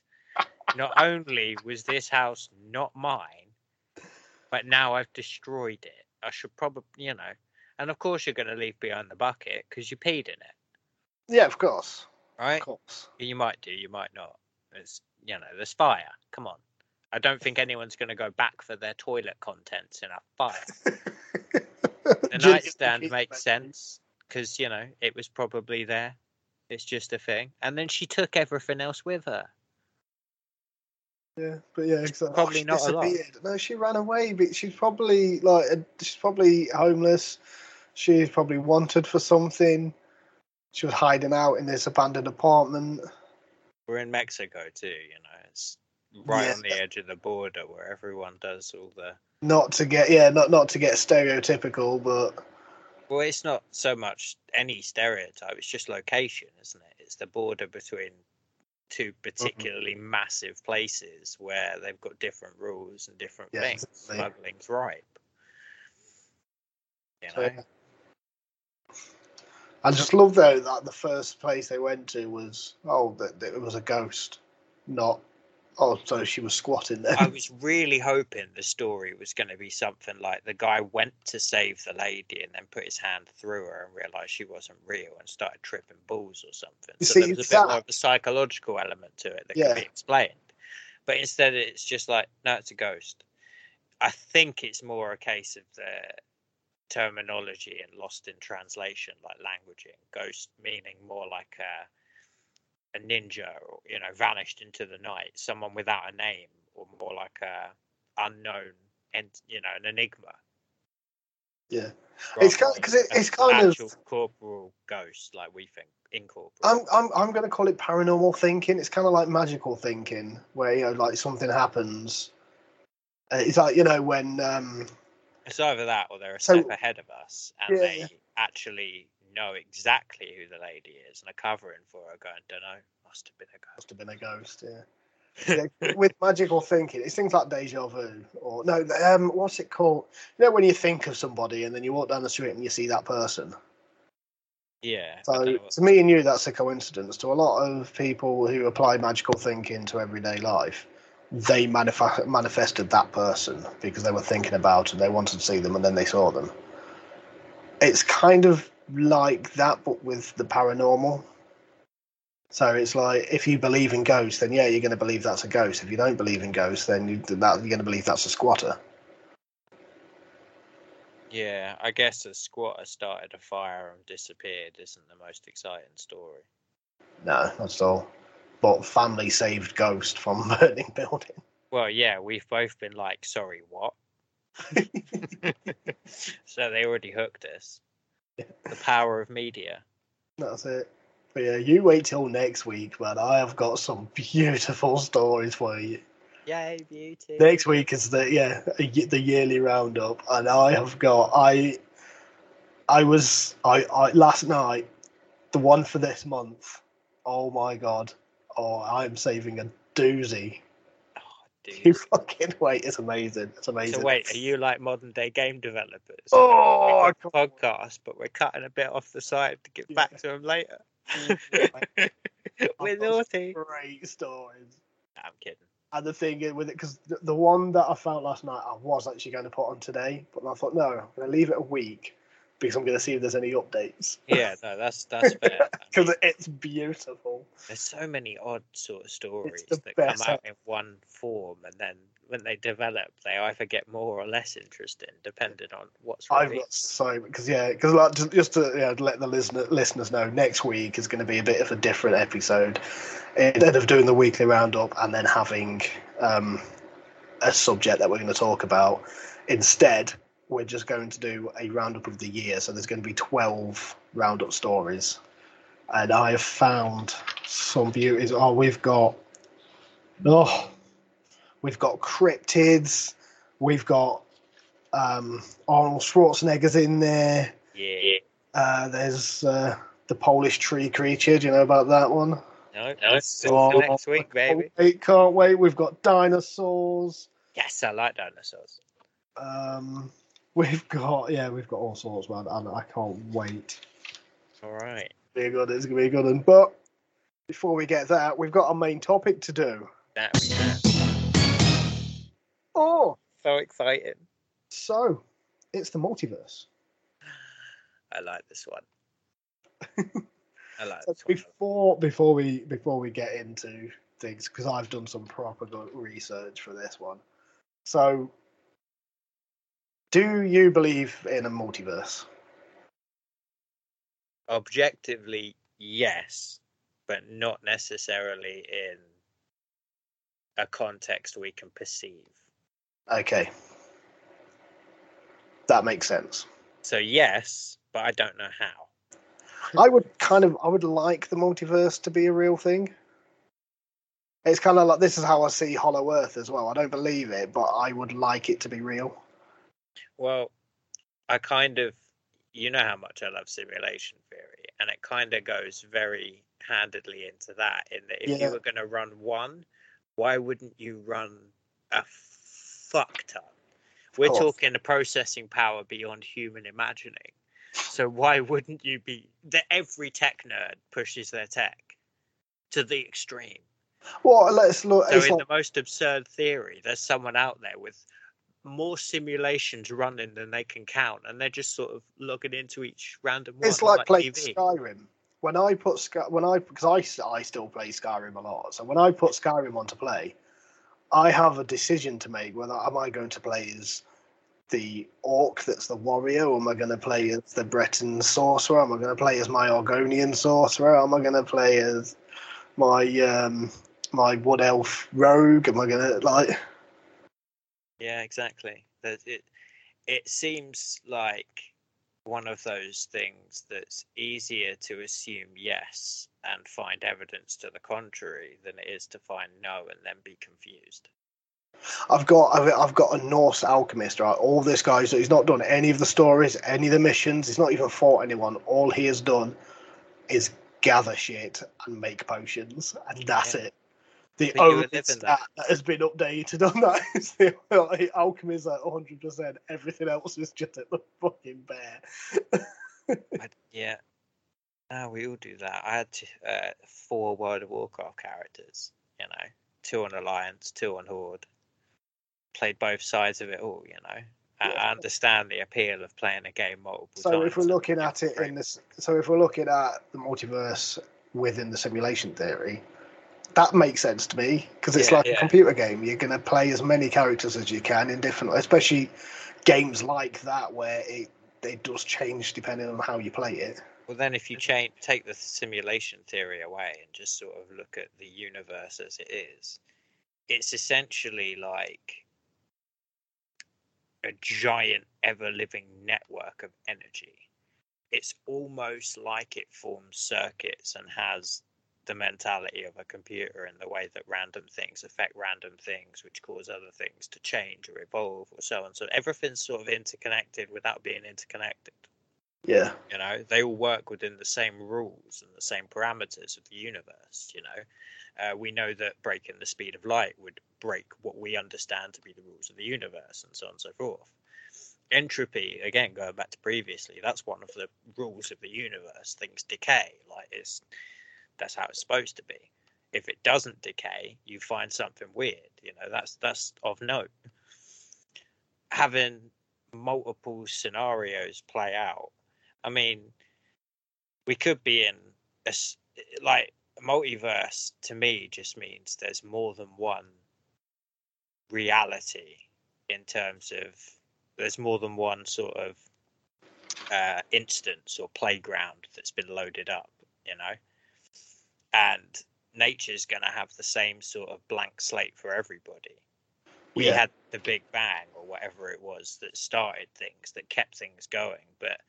Not only was this house not mine, but now I've destroyed it. I should probably, you know. And of course, you're going to leave behind the bucket because you peed in it, Yeah, of course, right? of course. You might do, you might not. It's you know, there's fire. Come on. I don't think anyone's going to go back for their toilet contents in a fire. The nightstand makes sense because you know it was probably there. It's just a thing, and then she took everything else with her. Yeah, but yeah, exactly. probably she not a lot. disappeared. No, she ran away. But she's probably like she's probably homeless. She's probably wanted for something. She was hiding out in this abandoned apartment. We're in Mexico too, you know. It's right Yeah. on the edge of the border where everyone does all the. Not to get yeah, not not to get stereotypical, but Well, it's not so much any stereotype; it's just location, isn't it? It's the border between two Mm-hmm. particularly massive places where they've got different rules and different Yeah, things. exactly. Smuggling's ripe. You So, know? yeah. I just love though that the first place they went to was oh that it was a ghost, not oh so she was squatting there. I was really hoping the story was going to be something like the guy went to save the lady and then put his hand through her and realized she wasn't real and started tripping balls or something. You so see, there was a it's bit more of a psychological element to it that Yeah. could be explained. But instead, it's just like, no, it's a ghost. I think it's more a case of the terminology and lost in translation, like languaging. Ghost meaning more like a a ninja, or you know, vanished into the night, someone without a name, or more like a unknown and you know, an enigma. Yeah. It's kind- 'cause it- it's kind of- corporal ghost, like we think incorporeal. I'm I'm I'm going to call it paranormal thinking. It's kind of like magical thinking, where you know like something happens. Uh, It's like you know when um It's either that or they're a So- step ahead of us and Yeah. they actually know exactly who the lady is and are covering for her, going, don't know, must have been a ghost. must have been a ghost. Yeah. yeah. With magical thinking, it's things like deja vu, or no, um, what's it called? You know when you think of somebody and then you walk down the street and you see that person. Yeah. So don't know what- to me and you, that's a coincidence. To a lot of people who apply magical thinking to everyday life, they manif- manifested that person because they were thinking about it, they wanted to see them, and then they saw them. It's kind of like that, but with the paranormal. So it's like if you believe in ghosts, then yeah, you're going to believe that's a ghost. If you don't believe in ghosts, then you, that, you're going to believe that's a squatter. yeah, I guess a squatter started a fire and disappeared isn't the most exciting story. No, that's all. But family saved ghost from burning building. Well, yeah, we've both been like, sorry, what? so they already hooked us. The power of media. That's it. But yeah, you wait till next week, man. I have got some beautiful stories for you. Yay, beauty. Next week is the yeah the yearly roundup, and I have got I I was I, I last night the one for this month. Oh my god! Oh, I'm saving a doozy. You fucking wait! It's amazing. It's amazing. So wait, are you like modern day game developers? Oh, We've got a podcast, but we're cutting a bit off the side to get back to them later. we're naughty. great stories. I'm kidding. And the thing is with it, because the, the one that I felt last night, I was actually going to put on today, but I thought, no, I'm going to leave it a week because I'm going to see if there's any updates. Yeah, no, that's that's fair. I Because mean, it's beautiful. there's so many odd sort of stories that come out in one form, and then when they develop, they either get more or less interesting, depending on what's I've revealed. got so because yeah, because like, just, just to yeah, let the listener, listeners know, next week is going to be a bit of a different episode. Instead of doing the weekly roundup and then having um, a subject that we're going to talk about, instead we're just going to do a roundup of the year. So there's going to be twelve roundup stories, and I have found some beauties. Oh, we've got oh, we've got cryptids, we've got um, Arnold Schwarzenegger's in there. Yeah. Uh, there's uh, the Polish tree creature. Do you know about that one? No, that's Oh, for next week, baby. Can't wait, can't wait. We've got dinosaurs. Yes, I like dinosaurs. Um, we've got yeah, we've got all sorts, man, and I can't wait. All right. Be a good. It's gonna be a good one. But before we get that, we've got a main topic to do. That we have. Oh, So exciting. so it's the multiverse. I like this one. I like So this one. before before we before we get into things, because I've done some proper good research for this one. So, do you believe in a multiverse? Objectively, yes, but not necessarily in a context we can perceive. Okay, that makes sense. So yes, but I don't know how. I would kind of I would like the multiverse to be a real thing. It's kind of like this is how I see Hollow Earth as well. I don't believe it, but I would like it to be real. Well, I kind of you know how much I love simulation theory, and it kind of goes very handedly into that. In that, if Yeah. you were going to run one, why wouldn't you run a fuck ton? We're talking a processing power beyond human imagining. So why wouldn't you be? That every tech nerd pushes their tech to the extreme. Well, let's look. So in like, the most absurd theory, there's someone out there with more simulations running than they can count, and they're just sort of logging into each random one. it's like playing TV. Skyrim. When I put Sky, when I because I, I still play Skyrim a lot. So when I put Skyrim on to play, I have a decision to make whether am I going to play as the orc that's the warrior, or am I going to play as the Breton sorcerer? Am I going to play as my Argonian sorcerer? Am I going to play as my um my wood elf rogue? Am I going to like? Yeah, exactly. That it it seems like one of those things that's easier to assume yes and find evidence to the contrary than it is to find no and then be confused. I've got I've, I've got a Norse alchemist, right? All this guy's he's not done any of the stories, any of the missions. He's not even fought anyone. All he has done is gather shit and make potions, and that's Yeah. it. The only would live in stat that. that. has been updated on that is the like, alchemy's at 100. percent Everything else is just at the fucking bear. I, yeah. No, we all do that. I had t- uh, four World of Warcraft characters, you know, two on Alliance, two on Horde. Played both sides of it all, you know. I, Yeah. I understand the appeal of playing a game multiple So times. if we're looking at it in this, so if we're looking at the multiverse within the simulation theory, that makes sense to me because it's Yeah, like a computer game. You're going to play as many characters as you can in different, especially games like that where it it does change depending on how you play it. Well, then, if you change, take the simulation theory away and just sort of look at the universe as it is, it's essentially like a giant, ever living network of energy. It's almost like it forms circuits and has the mentality of a computer and the way that random things affect random things, which cause other things to change or evolve or so on. So everything's sort of interconnected without being interconnected. Yeah, You know, they all work within the same rules and the same parameters of the universe. You know, uh, we know that breaking the speed of light would break what we understand to be the rules of the universe, and so on and so forth. Entropy, again, going back to previously, that's one of the rules of the universe. Things decay, like it's that's how it's supposed to be. If it doesn't decay, you find something weird. You know, that's that's of note. Having multiple scenarios play out I mean, we could be in a, like multiverse. To me, just means there's more than one reality in terms of there's more than one sort of uh, instance or playground that's been loaded up. You know, and nature's going to have the same sort of blank slate for everybody. We Yeah. had the Big Bang or whatever it was that started things that kept things going, but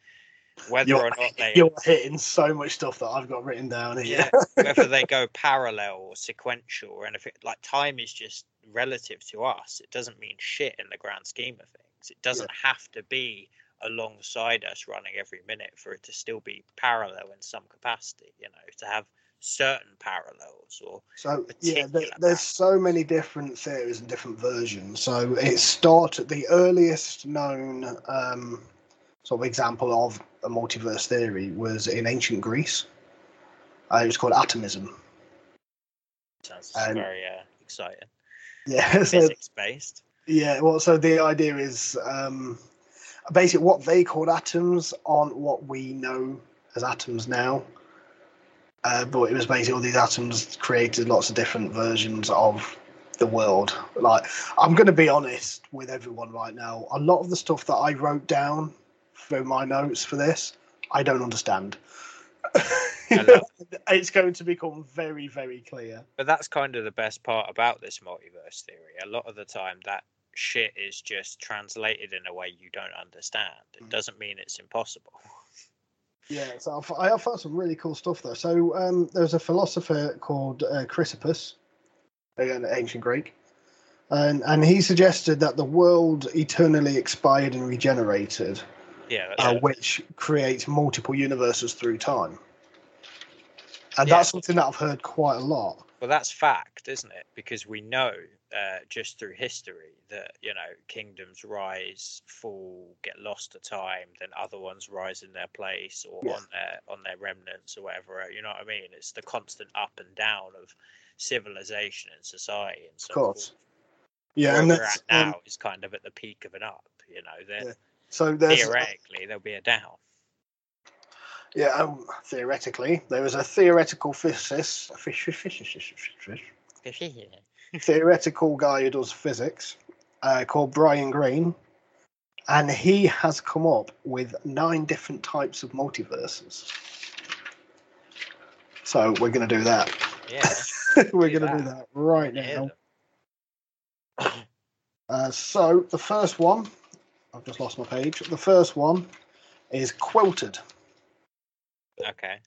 whether you're, or not they you're hitting so much stuff that I've got written down here. yeah, whether they go parallel or sequential or anything like time is just relative to us it doesn't mean shit in the grand scheme of things it doesn't have to be alongside us running every minute for it to still be parallel in some capacity you know to have certain parallels or So yeah, there, there's so many different theories and different versions. So it started the earliest known um, sort of example of a multiverse theory was in ancient Greece. Uh, it was called atomism. sounds And- very uh, exciting Yeah, so physics based yeah. Well, so the idea is um, basically what they called atoms aren't what we know as atoms now. Uh, but it was basically all these atoms created lots of different versions of the world. Like, I'm going to be honest with everyone right now. A lot of the stuff that I wrote down for my notes for this, I don't understand. It's going to become very, very clear. but that's kind of the best part about this multiverse theory a lot of the time that shit is just translated in a way you don't understand it Mm. doesn't mean it's impossible Yeah, so I've, found some really cool stuff there. So um, there's a philosopher called uh, Chrysippus, again ancient Greek, and and he suggested that the world eternally expired and regenerated, Yeah, that's uh, which creates multiple universes through time. And Yeah. that's something that I've heard quite a lot. Well, that's fact, isn't it? Because we know uh, just through history that you know kingdoms rise, fall, get lost to time, then other ones rise in their place or Yeah. on their on their remnants or whatever. You know what I mean? It's the constant up and down of civilization and society and so Of course. forth. Yeah, Where and we're that's, at now um, is kind of at the peak of an up. You know, there Yeah. so theoretically there'll be a down. yeah, um, theoretically there is a theoretical physicist, theoretical guy who does physics uh, called Brian Greene, and he has come up with nine different types of multiverses. So we're going to do that. yeah. we're going to do that. right now. Uh, so the first one, I've just lost my page. The first one is quilted, Okay.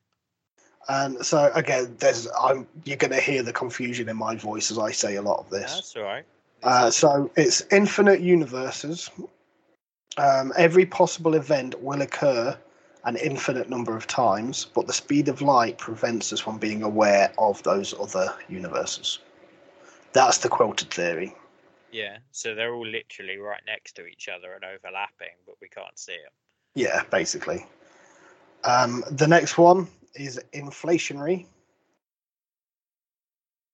And so again, there's I'm you're going to hear the confusion in my voice as I say a lot of this. That's all right. Uh, so it's infinite universes. Um, every possible event will occur an infinite number of times, but the speed of light prevents us from being aware of those other universes. That's the quilted theory. Yeah, so they're all literally right next to each other and overlapping, but we can't see them. Yeah, basically. Um, the next one is inflationary.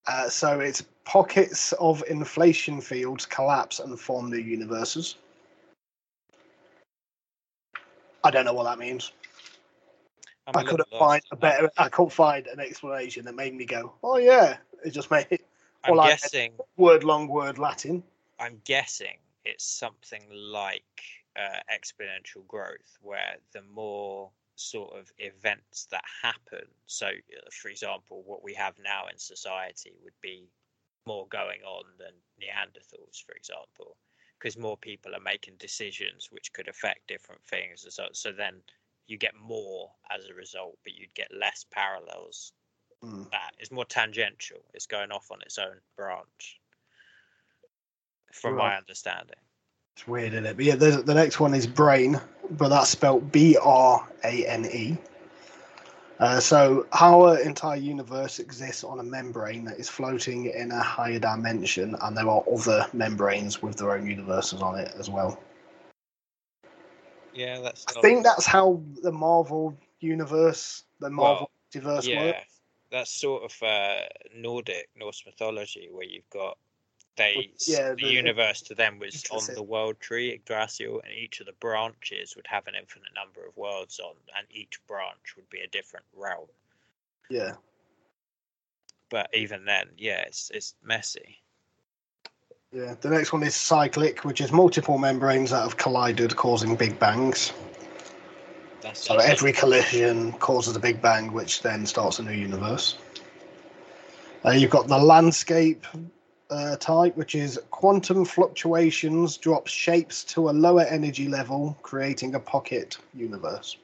Uh, so it's pockets of inflation fields collapse and form new universes. I don't know what that means. I'm I couldn't find a better. I couldn't find an explanation that made me go, "Oh yeah!" It just made it I'm well, guessing. word long word Latin. I'm guessing it's something like uh, exponential growth, where the more sort of events that happen. So, uh, for example, what we have now in society would be more going on than Neanderthals, for example, because more people are making decisions which could affect different things. So, so then you get more as a result, but you'd get less parallels. Mm. That is more tangential. It's going off on its own branch, from my understanding. It's weird, isn't it? But yeah, the, the next one is brain, but that's spelled B R A N E. Uh, so our entire universe exists on a membrane that is floating in a higher dimension, and there are other membranes with their own universes on it as well. Yeah, that's. I not- think that's how the Marvel universe, the Marvel multiverse yeah, works. that's sort of uh, Nordic Norse mythology where you've got they yeah, the, the- universe to them was on the world tree Yggdrasil, and each of the branches would have an infinite number of worlds on, and each branch would be a different realm. Yeah. But even then, yeah, it's it's messy. Yeah, the next one is cyclic, which is multiple membranes that have collided, causing big bangs. That's So every collision causes a big bang, which then starts a new universe. Uh, you've got the landscape uh, type, which is quantum fluctuations drop shapes to a lower energy level, creating a pocket universe.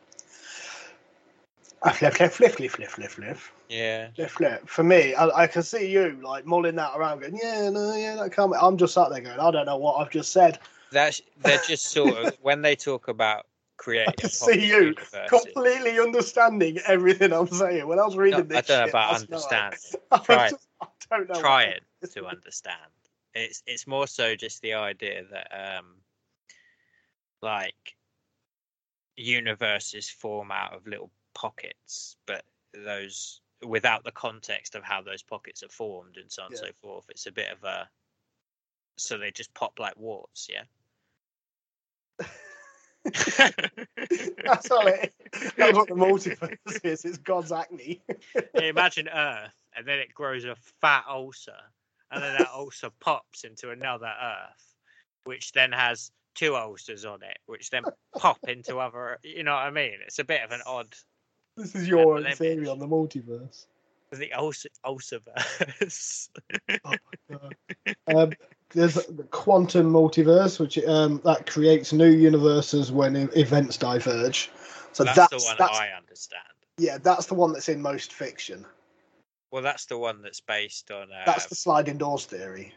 Ah, Flip, flip, flip, flip, flip, flip, flip. yeah. Flip, flip. For me, I, I can see you like mulling that around, going, "Yeah, no, yeah, that can't." Be. I'm just sat there going, "I don't know what I've just said." That's they're just sort of when they talk about creating can see you universes- completely understanding everything I'm saying. When I was reading No, this, I don't know shit about understanding. I Try just- I don't know. try it to understand. It's it's more so just the idea that um like universes form out of little pockets, but those without the context of how those pockets are formed and so on and so forth. It's a bit of a so they just pop like warts, yeah. That's all it. That's what the multiverse is. It's God's acne. Imagine Earth, and then it grows a fat ulcer, and then that ulcer pops into another Earth, which then has two ulcers on it, which then pop into other. You know what I mean? It's a bit of an odd. This is your theory on the multiverse. The ulcer ulcerverse. Um, there's the quantum multiverse, which um, that creates new universes when events diverge. So that's, that's, the one that's I understand. yeah, that's the one that's in most fiction. Well, that's the one that's based on. Um, That's the sliding doors theory.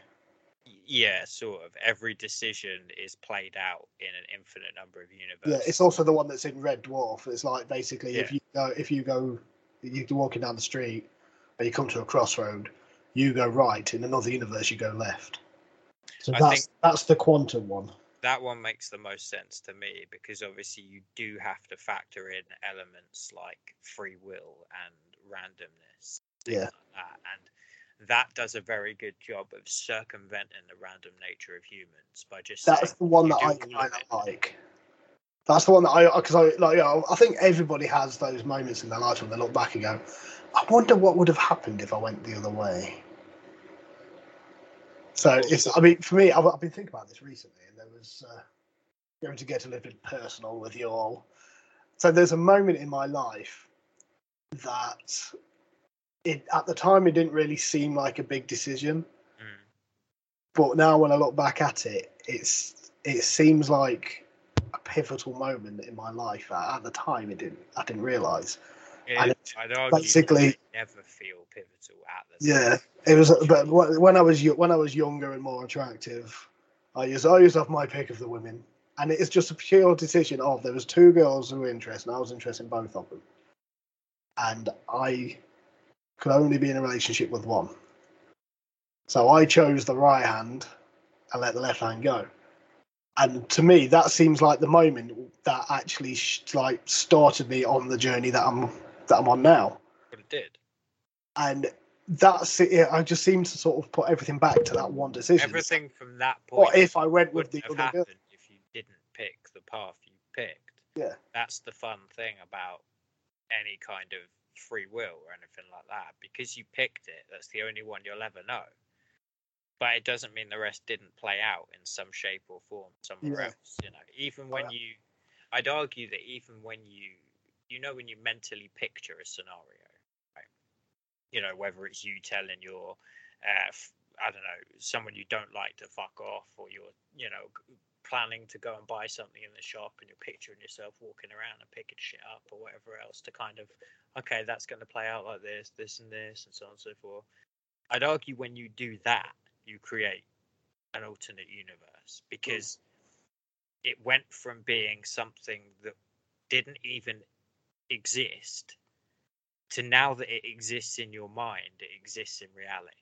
yeah, sort of. Every decision is played out in an infinite number of universes. Yeah, it's also the one that's in Red Dwarf. It's like basically if you go if you go you're walking down the street and you come to a crossroad, you go right. In another universe, you go left. So I that's that's the quantum one. that one makes the most sense to me because obviously you do have to factor in elements like free will and randomness things Yeah. like that and that does a very good job of circumventing the random nature of humans by just That's saying, the one that I kind of like. That's the one that I because I like. You know, I think everybody has those moments in their life when they look back and go, "I wonder what would have happened if I went the other way." So it's. I mean, for me, I've, I've been thinking about this recently, and there was uh, going to get a little bit personal with you all. So there's a moment in my life that it at the time it didn't really seem like a big decision Mm. but now when I look back at it, it's it seems like a pivotal moment in my life. At, at the time, it didn't. I didn't realize. It- I'd argue basically- never feel pivotal at the Yeah, it was. But when I was when I was younger and more attractive, I used I used to have my pick of the women, and it's just a pure decision of there was two girls who were interested, and I was interested in both of them, and I could only be in a relationship with one. So I chose the right hand and let the left hand go. And to me, that seems like the moment that actually sh- like started me on the journey that I'm that I'm on now. but it did And that's it. I just seem to sort of put everything back to that one decision. everything from that point Or if I went with the have other girl. happened if you didn't pick the path you picked. Yeah. That's the fun thing about any kind of free will or anything like that. Because you picked it, that's the only one you'll ever know. But it doesn't mean the rest didn't play out in some shape or form somewhere Yeah. else. You know, even when yeah. you, I'd argue that even when you, you know, when you mentally picture a scenario, right? You know, whether it's you telling your, uh, f- I don't know, someone you don't like to fuck off, or you're, you know, g- planning to go and buy something in the shop, and you're picturing yourself walking around and picking shit up or whatever else to kind of, okay, that's going to play out like this, this, and this, and so on and so forth. I'd argue when you do that, you create an alternate universe because it went from being something that didn't even exist to now that it exists in your mind, it exists in reality.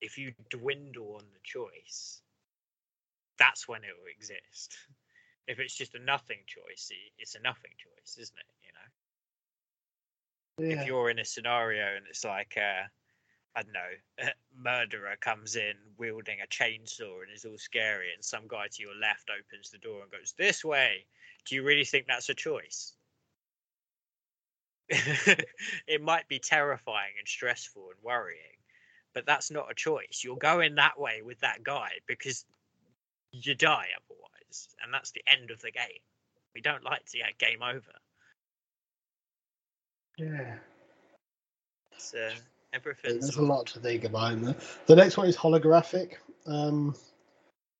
If you dwindle on the choice, that's when it will exist. If it's just a nothing choice, it's a nothing choice, isn't it? You know, Yeah. if you're in a scenario and it's like, uh, I don't know, a murderer comes in wielding a chainsaw and is all scary, and some guy to your left opens the door and goes this way. Do you really think that's a choice? it might be terrifying and stressful and worrying, but that's not a choice. You're going that way with that guy because you die otherwise, and that's the end of the game. We don't like to get game over. Yeah. Uh, everything's There's a lot to think about in there. The next one is holographic. Um,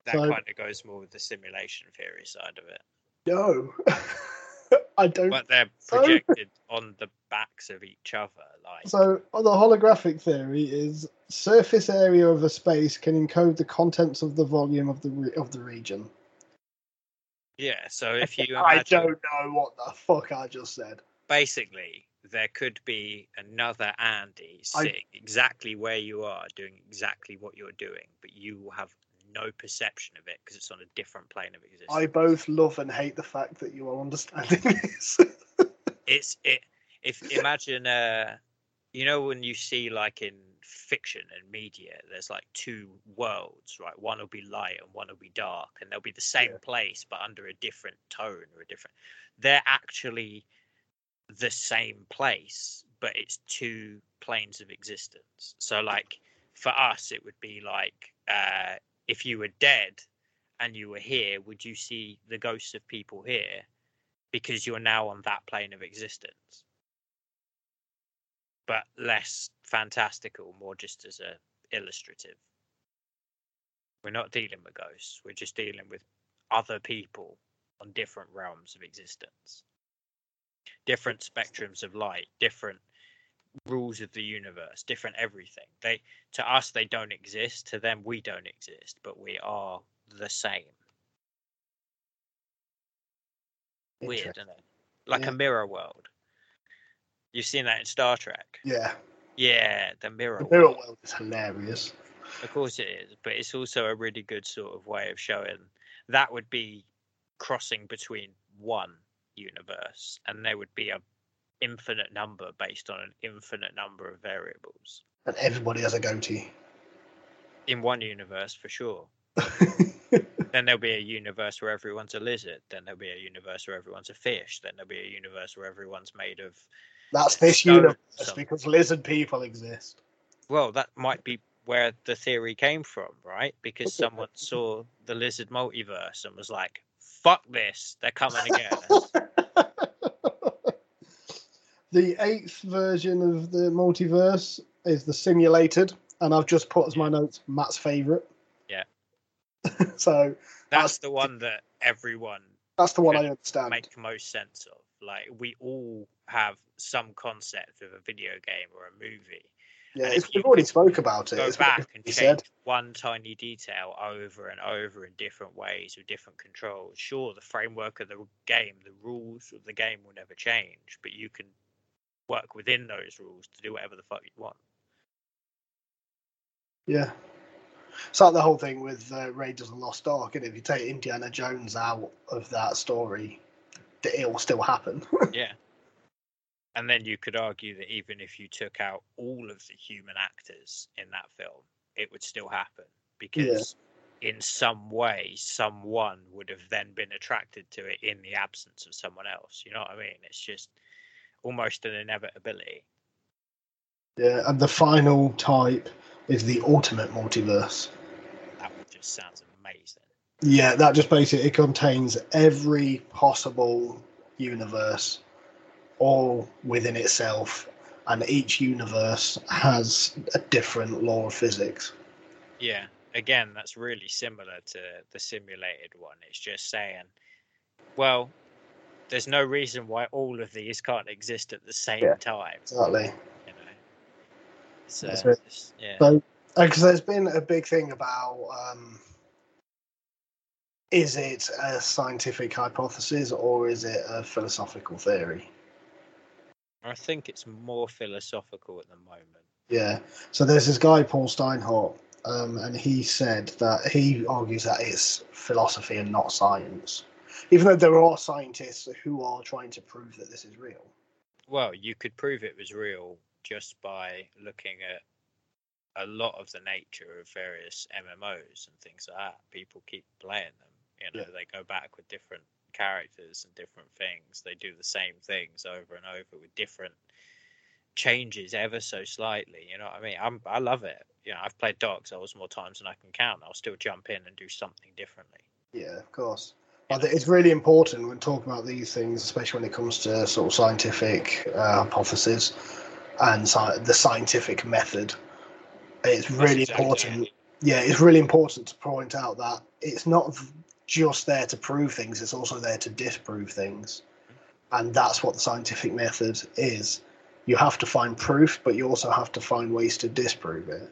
that so- kind of goes more with the simulation theory side of it. no, I don't. But they're So- projected on the backs of each other, like So, the holographic theory is surface area of a space can encode the contents of the volume of the re- of the region. yeah. So if you I don't know what the fuck I just said. basically, there could be another Andy I- sitting exactly where you are, doing exactly what you're doing, but you will have no perception of it because it's on a different plane of existence. I both love and hate the fact that you are understanding this. it's it if imagine uh you know when you see like in fiction and media there's like two worlds right one will be light and one will be dark and they'll be the same Yeah. place but under a different tone or a different they're actually the same place but it's two planes of existence. So like for us it would be like uh if you were dead and you were here would you see the ghosts of people here? Because you're now on that plane of existence. But less fantastical more just as a illustrative. We're not dealing with ghosts we're just dealing with other people on different realms of existence different spectrums of light different rules of the universe, different everything. They to us they don't exist. To them we don't exist, but we are the same. Weird, isn't it? Like Yeah. a mirror world. You've seen that in Star Trek. Yeah, Yeah, the mirror. the mirror world. world is hilarious. Of course it is, but it's also a really good sort of way of showing that would be crossing between one universe, and there would be a infinite number based on an infinite number of variables And everybody has a goatee. in one universe for sure. Then there'll be a universe where everyone's a lizard. Then there'll be a universe where everyone's a fish. Then there'll be a universe where everyone's made of. That's this universe something. because lizard people exist. Well, that might be where the theory came from, right? Because someone saw the lizard multiverse and was like, "Fuck this! They're coming again." the eighth version of the multiverse is the simulated, and I've just put as my notes Matt's favorite. Yeah. so That's the one that everyone that's the one I understand. make most sense of. Like we all have some concept of a video game or a movie. Yeah, we've already spoke about it. Go It's back and change said. one tiny detail over and over in different ways with different controls. Sure, the framework of the game, the rules of the game will never change, but you can work within those rules to do whatever the fuck you want. Yeah. It's like the whole thing with uh, Raiders of the Lost Ark, and if you take Indiana Jones out of that story, it will still happen. Yeah. And then you could argue that even if you took out all of the human actors in that film, it would still happen because in some way someone would have then been attracted to it in the absence of someone else. You know what I mean? It's just almost an inevitability. yeah, and the final type is the ultimate multiverse. That just sounds amazing. Yeah, that just basically it contains every possible universe, all within itself, and each universe has a different law of physics. Yeah. Again, that's really similar to the simulated one. It's just saying, well, there's no reason why all of these can't exist at the same Yeah. time. Exactly. You know, it's, That's uh, right. it's- yeah, So, because there's been a big thing about um, is it a scientific hypothesis or is it a philosophical theory? I think it's more philosophical at the moment. Yeah. So there's this guy, Paul Steinhardt, um, and he said that he argues that it's philosophy and not science, even though there are scientists who are trying to prove that this is real. Well, you could prove it was real just by looking at a lot of the nature of various MMOs and things like that. People keep playing them. You know, Yeah. they go back with different characters and different things. They do the same things over and over with different changes ever so slightly. You know what I mean? I'm I love it. You know, I've played Dark Souls more times than I can count. I'll still jump in and do something differently. Yeah, of course. But it's really important when talking about these things, especially when it comes to sort of scientific uh, hypotheses and sci- the scientific method. It's really exactly important. it. Yeah, it's really important to point out that it's not just there to prove things; it's also there to disprove things, and that's what the scientific method is. You have to find proof, but you also have to find ways to disprove it.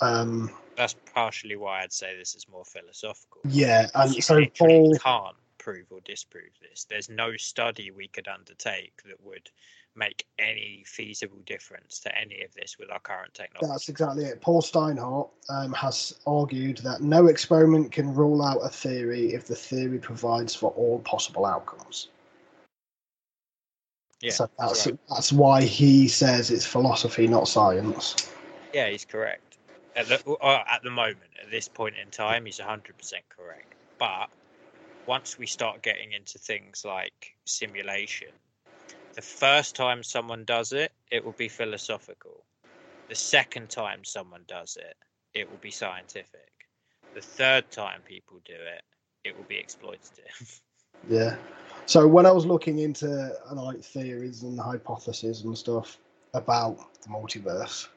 Um, That's partially why I'd say this is more philosophical. yeah, and you so Paul. can't prove or disprove this. There's no study we could undertake that would make any feasible difference to any of this with our current technology. That's exactly it. Paul Steinhardt um, has argued that no experiment can rule out a theory if the theory provides for all possible outcomes. yeah, so that's right. that's why he says it's philosophy, not science. yeah, he's correct. At the, uh, at the moment, at this point in time, he's 100% correct. But once we start getting into things like simulation, the first time someone does it, it will be philosophical. The second time someone does it, it will be scientific. The third time people do it, it will be exploitative. Yeah. So when I was looking into uh, like theories and hypotheses and stuff about the multiverse,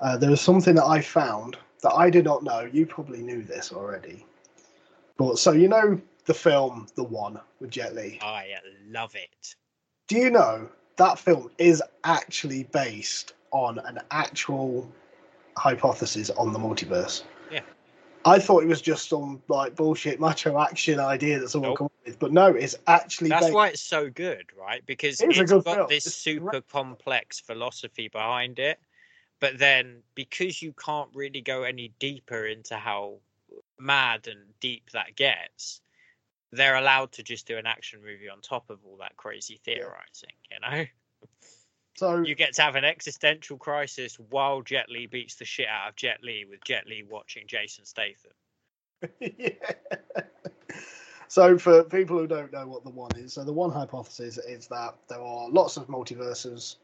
uh, there was something that I found that I did not know. You probably knew this already, but so you know the film The One with Jet Li. I love it. Do you know that film is actually based on an actual hypothesis on the multiverse. Yeah. I thought it was just some like bullshit macho action idea that someone Nope. come up with, but no, it's actually That's based. why it's so good, right? Because It it's got film. this It's super great. complex philosophy behind it. But then because you can't really go any deeper into how mad and deep that gets, they're allowed to just do an action movie on top of all that crazy theorizing, you know? So You get to have an existential crisis while Jet Li beats the shit out of Jet Li with Jet Li watching Jason Statham. yeah. So, for people who don't know what the one is, so the one hypothesis is that there are lots of multiverses,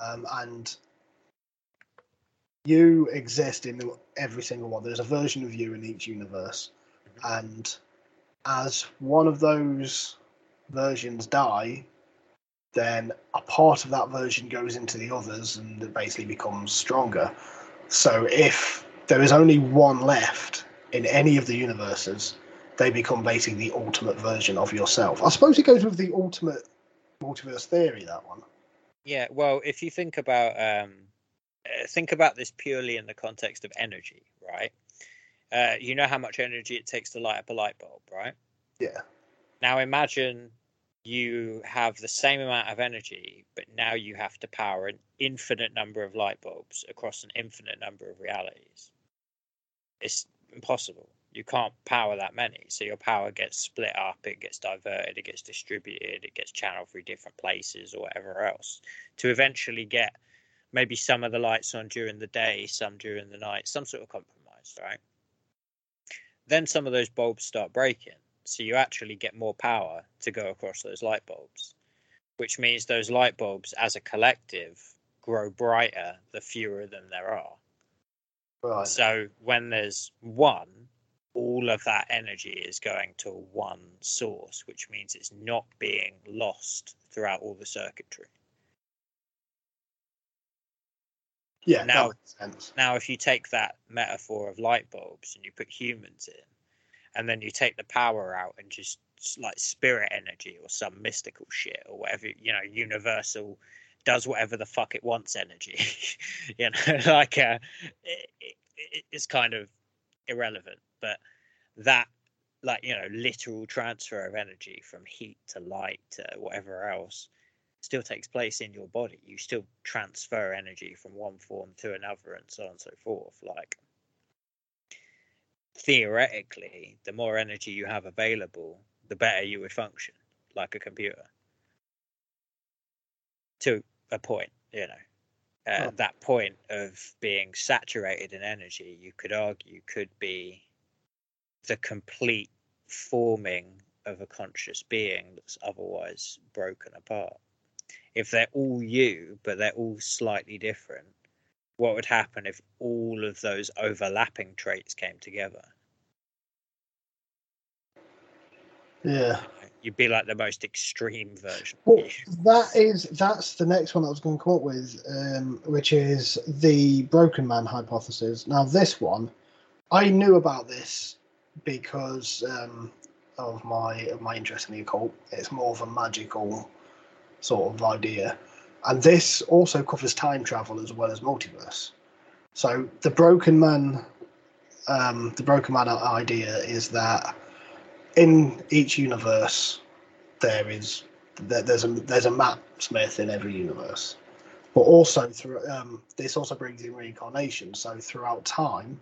um, and you exist in every single one. There's a version of you in each universe, and as one of those versions die, then a part of that version goes into the others, and it basically becomes stronger. So, if there is only one left in any of the universes, they become basically the ultimate version of yourself. I suppose it goes with the ultimate multiverse theory. That one. Yeah, well, if you think about um, uh, think about this purely in the context of energy, right? Uh, you know how much energy it takes to light up a light bulb, right? Yeah. Now imagine you have the same amount of energy, but now you have to power an infinite number of light bulbs across an infinite number of realities. It's impossible. You can't power that many. So your power gets split up, it gets diverted, it gets distributed, it gets channeled through different places or whatever else to eventually get maybe some of the lights on during the day, some during the night, some sort of compromise, right? Then some of those bulbs start breaking. So you actually get more power to go across those light bulbs, which means those light bulbs as a collective grow brighter the fewer of them there are. Right. So when there's one, all of that energy is going to one source, which means it's not being lost throughout all the circuitry. Yeah. now- that makes sense. Now, if you take that metaphor of light bulbs and you put humans in, and then you take the power out and just like spirit energy or some mystical shit or whatever, you know, universal does whatever the fuck it wants energy, you know, like uh, it, it, it's kind of irrelevant. But that, like, you know, literal transfer of energy from heat to light to whatever else still takes place in your body. You still transfer energy from one form to another and so on and so forth. Like theoretically, the more energy you have available, the better you would function, like a computer. To a point, you know. Uh, Oh. That point of being saturated in energy, you could argue, could be the complete forming of a conscious being that's otherwise broken apart if they're all you, but they're all slightly different, what would happen if all of those overlapping traits came together? Yeah. You'd be like the most extreme version. Well, that is that's the next one I was going to come up with, um, which is the Broken Man hypothesis. Now, this one, I knew about this because um, of my of my interest in the occult. It's more of a magical sort of idea, and this also covers time travel as well as multiverse. So, the Broken Man, um, the Broken Man idea is that in each universe there is there's a there's a Matt Smith in every universe, but also through um, this also brings in reincarnation. So throughout time,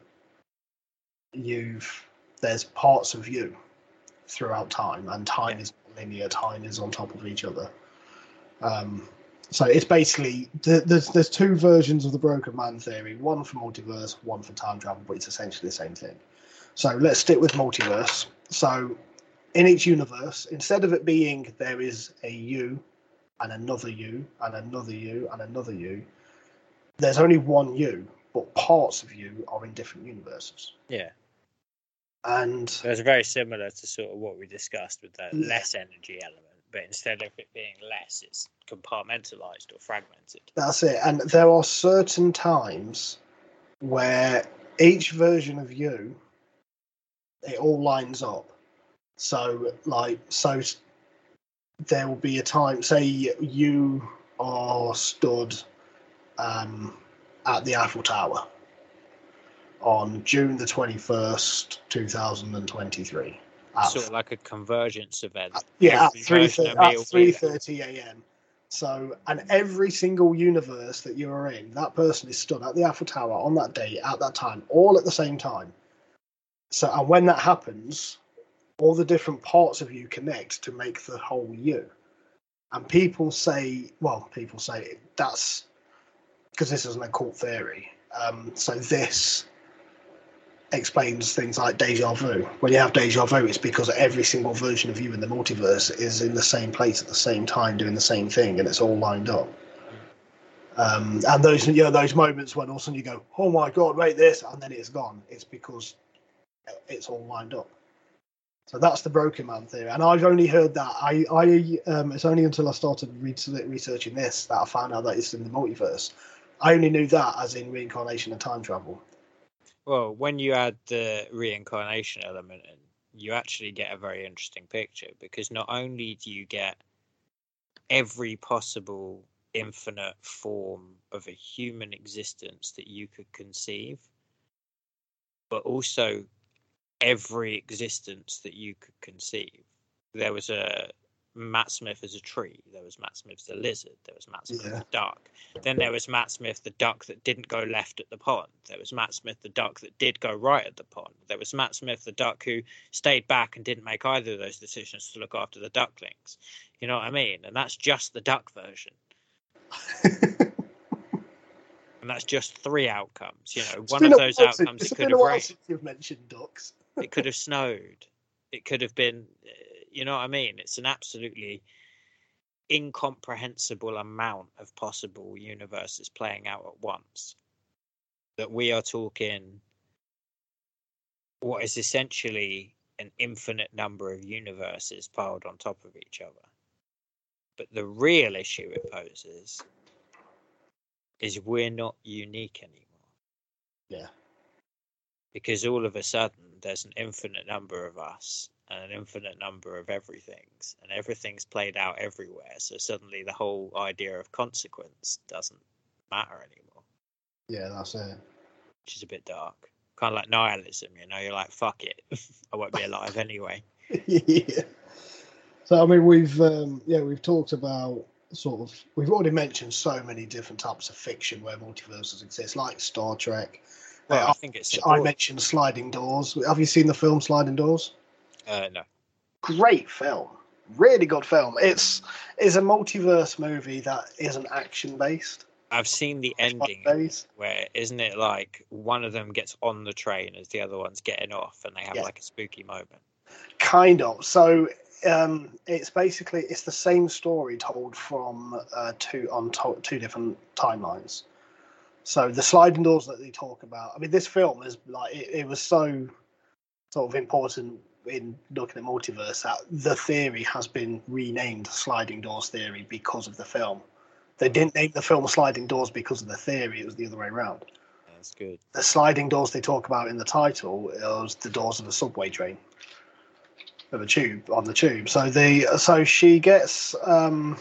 you've there's parts of you throughout time, and time is linear. Time is on top of each other. Um, so it's basically th- there's there's two versions of the Broken Man theory. One for multiverse, one for time travel, but it's essentially the same thing. So let's stick with multiverse. So in each universe, instead of it being there is a you and another you and another you and another you, there's only one you, but parts of you are in different universes. Yeah, And so it's very similar to sort of what we discussed with the less energy element, but instead of it being less, it's compartmentalized or fragmented. that's it. And there are certain times where each version of you, it all lines up. So, like, so there will be a time, say you are stood um, at the Eiffel Tower on June the 21st, 2023. At, Sort of like a convergence event. yeah, at every 3:30 at will be there. 3:30 a.m. So, and every single universe that you are in, that person is stood at the Eiffel Tower on that day, at that time, all at the same time. So, and when that happens, all the different parts of you connect to make the whole you. And people say, well, people say that's because this is an occult theory. Um, so this explains things like deja vu. When you have deja vu, it's because every single version of you in the multiverse is in the same place at the same time, doing the same thing, and it's all lined up. Um, and those, you know, those moments when all of a sudden you go, "Oh my god, wait this," and then it's gone. It's because it's all lined up. So that's the Broken Man theory, and I've only heard that. I, I, um, it's only until I started researching this that I found out that it's in the multiverse. I only knew that as in reincarnation and time travel. Well, when you add the reincarnation element in, you actually get a very interesting picture because not only do you get every possible infinite form of a human existence that you could conceive, but also every existence that you could conceive. There was a Matt Smith as a tree. There was Matt Smith as a lizard. There was Matt Smith as Yeah. a duck. Then there was Matt Smith, the duck that didn't go left at the pond. There was Matt Smith, the duck that did go right at the pond. There was Matt Smith, the duck who stayed back and didn't make either of those decisions to look after the ducklings. You know what I mean? And that's just the duck version. And that's just three outcomes. You know, It's one of those outcomes it's it could have rained. you've mentioned ducks. It could have snowed. It could have been, uh, you know what I mean? It's an absolutely incomprehensible amount of possible universes playing out at once. That we are talking what is essentially an infinite number of universes piled on top of each other. But the real issue it poses is we're not unique anymore Yeah. because all of a sudden there's an infinite number of us and an infinite number of everythings and everything's played out everywhere so suddenly the whole idea of consequence doesn't matter anymore Yeah, that's it. which is a bit dark kind of like nihilism you know you're like fuck it i won't be alive anyway yeah. So I mean, we've um, yeah, we've talked about sort of we've already mentioned so many different types of fiction where multiverses exist, like Star Trek. well Uh, i think it's I mentioned Sliding Doors. Have you seen the film Sliding Doors? Uh, no Great film, really good film. It's is a multiverse movie that isn't action based. i've seen the ending where isn't it like one of them gets on the train as the other one's getting off and they have Yeah. like a spooky moment kind of so um it's basically it's the same story told from uh two on to- two different timelines so the sliding doors that they talk about i mean this film is like it, it was so sort of important in looking at multiverse that the theory has been renamed sliding doors theory because of the film. They didn't name the film sliding doors because of the theory it was the other way around. That's good. The sliding doors they talk about in the title is the doors of a subway train of a tube on the tube. So the so she gets um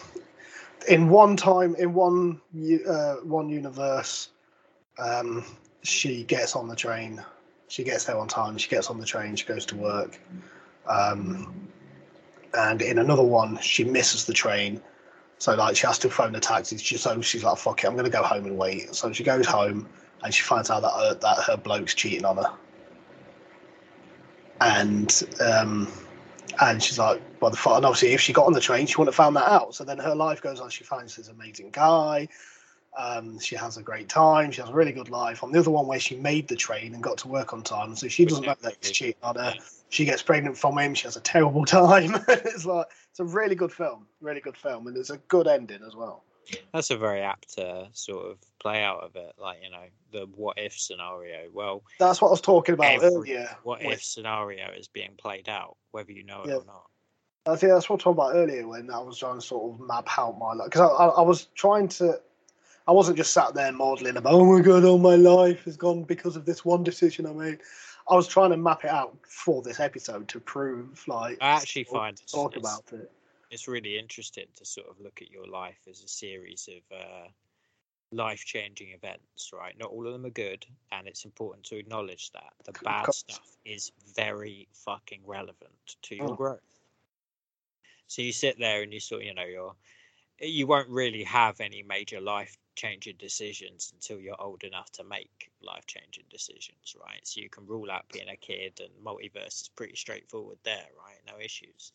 in one time in one uh, one universe um she gets on the train she gets there on time she gets on the train she goes to work. Um and in another one she misses the train. So like she has to phone a taxi. She, so she's like fuck it i'm gonna go home and wait. So she goes home and she finds out that her, that her bloke's cheating on her. And um and she's like well the fuck and obviously if she got on the train she wouldn't have found that out. So then her life goes on. She finds this amazing guy um, she has a great time. She has a really good life. On the other one, where she made the train and got to work on time, so she doesn't know that he's cheating on her. She gets pregnant from him. She has a terrible time. it's like it's a really good film, really good film, and it's a good ending as well. That's a very apt uh, sort of play out of it, like you know the what if scenario. Well, That's what I was talking about earlier. what if scenario is being played out, whether you know it Yeah. or not. I think that's what I was talking about earlier when I was trying to sort of map out my life because I, I, I was trying to. I wasn't just sat there maudling about, oh my god, all my life has gone because of this one decision I made. I was trying to map it out for this episode to prove, like, I actually find it's, talk it's- about it. it's really interesting to sort of look at your life as a series of uh, life changing events, right? Not all of them are good, and it's important to acknowledge that the bad stuff is very fucking relevant to your Oh. growth. So you sit there and you sort, of, you know, you're you won't really have any major life changing decisions until you're old enough to make life changing decisions, right? So you can rule out being a kid, and multiverse is pretty straightforward there, right? No issues.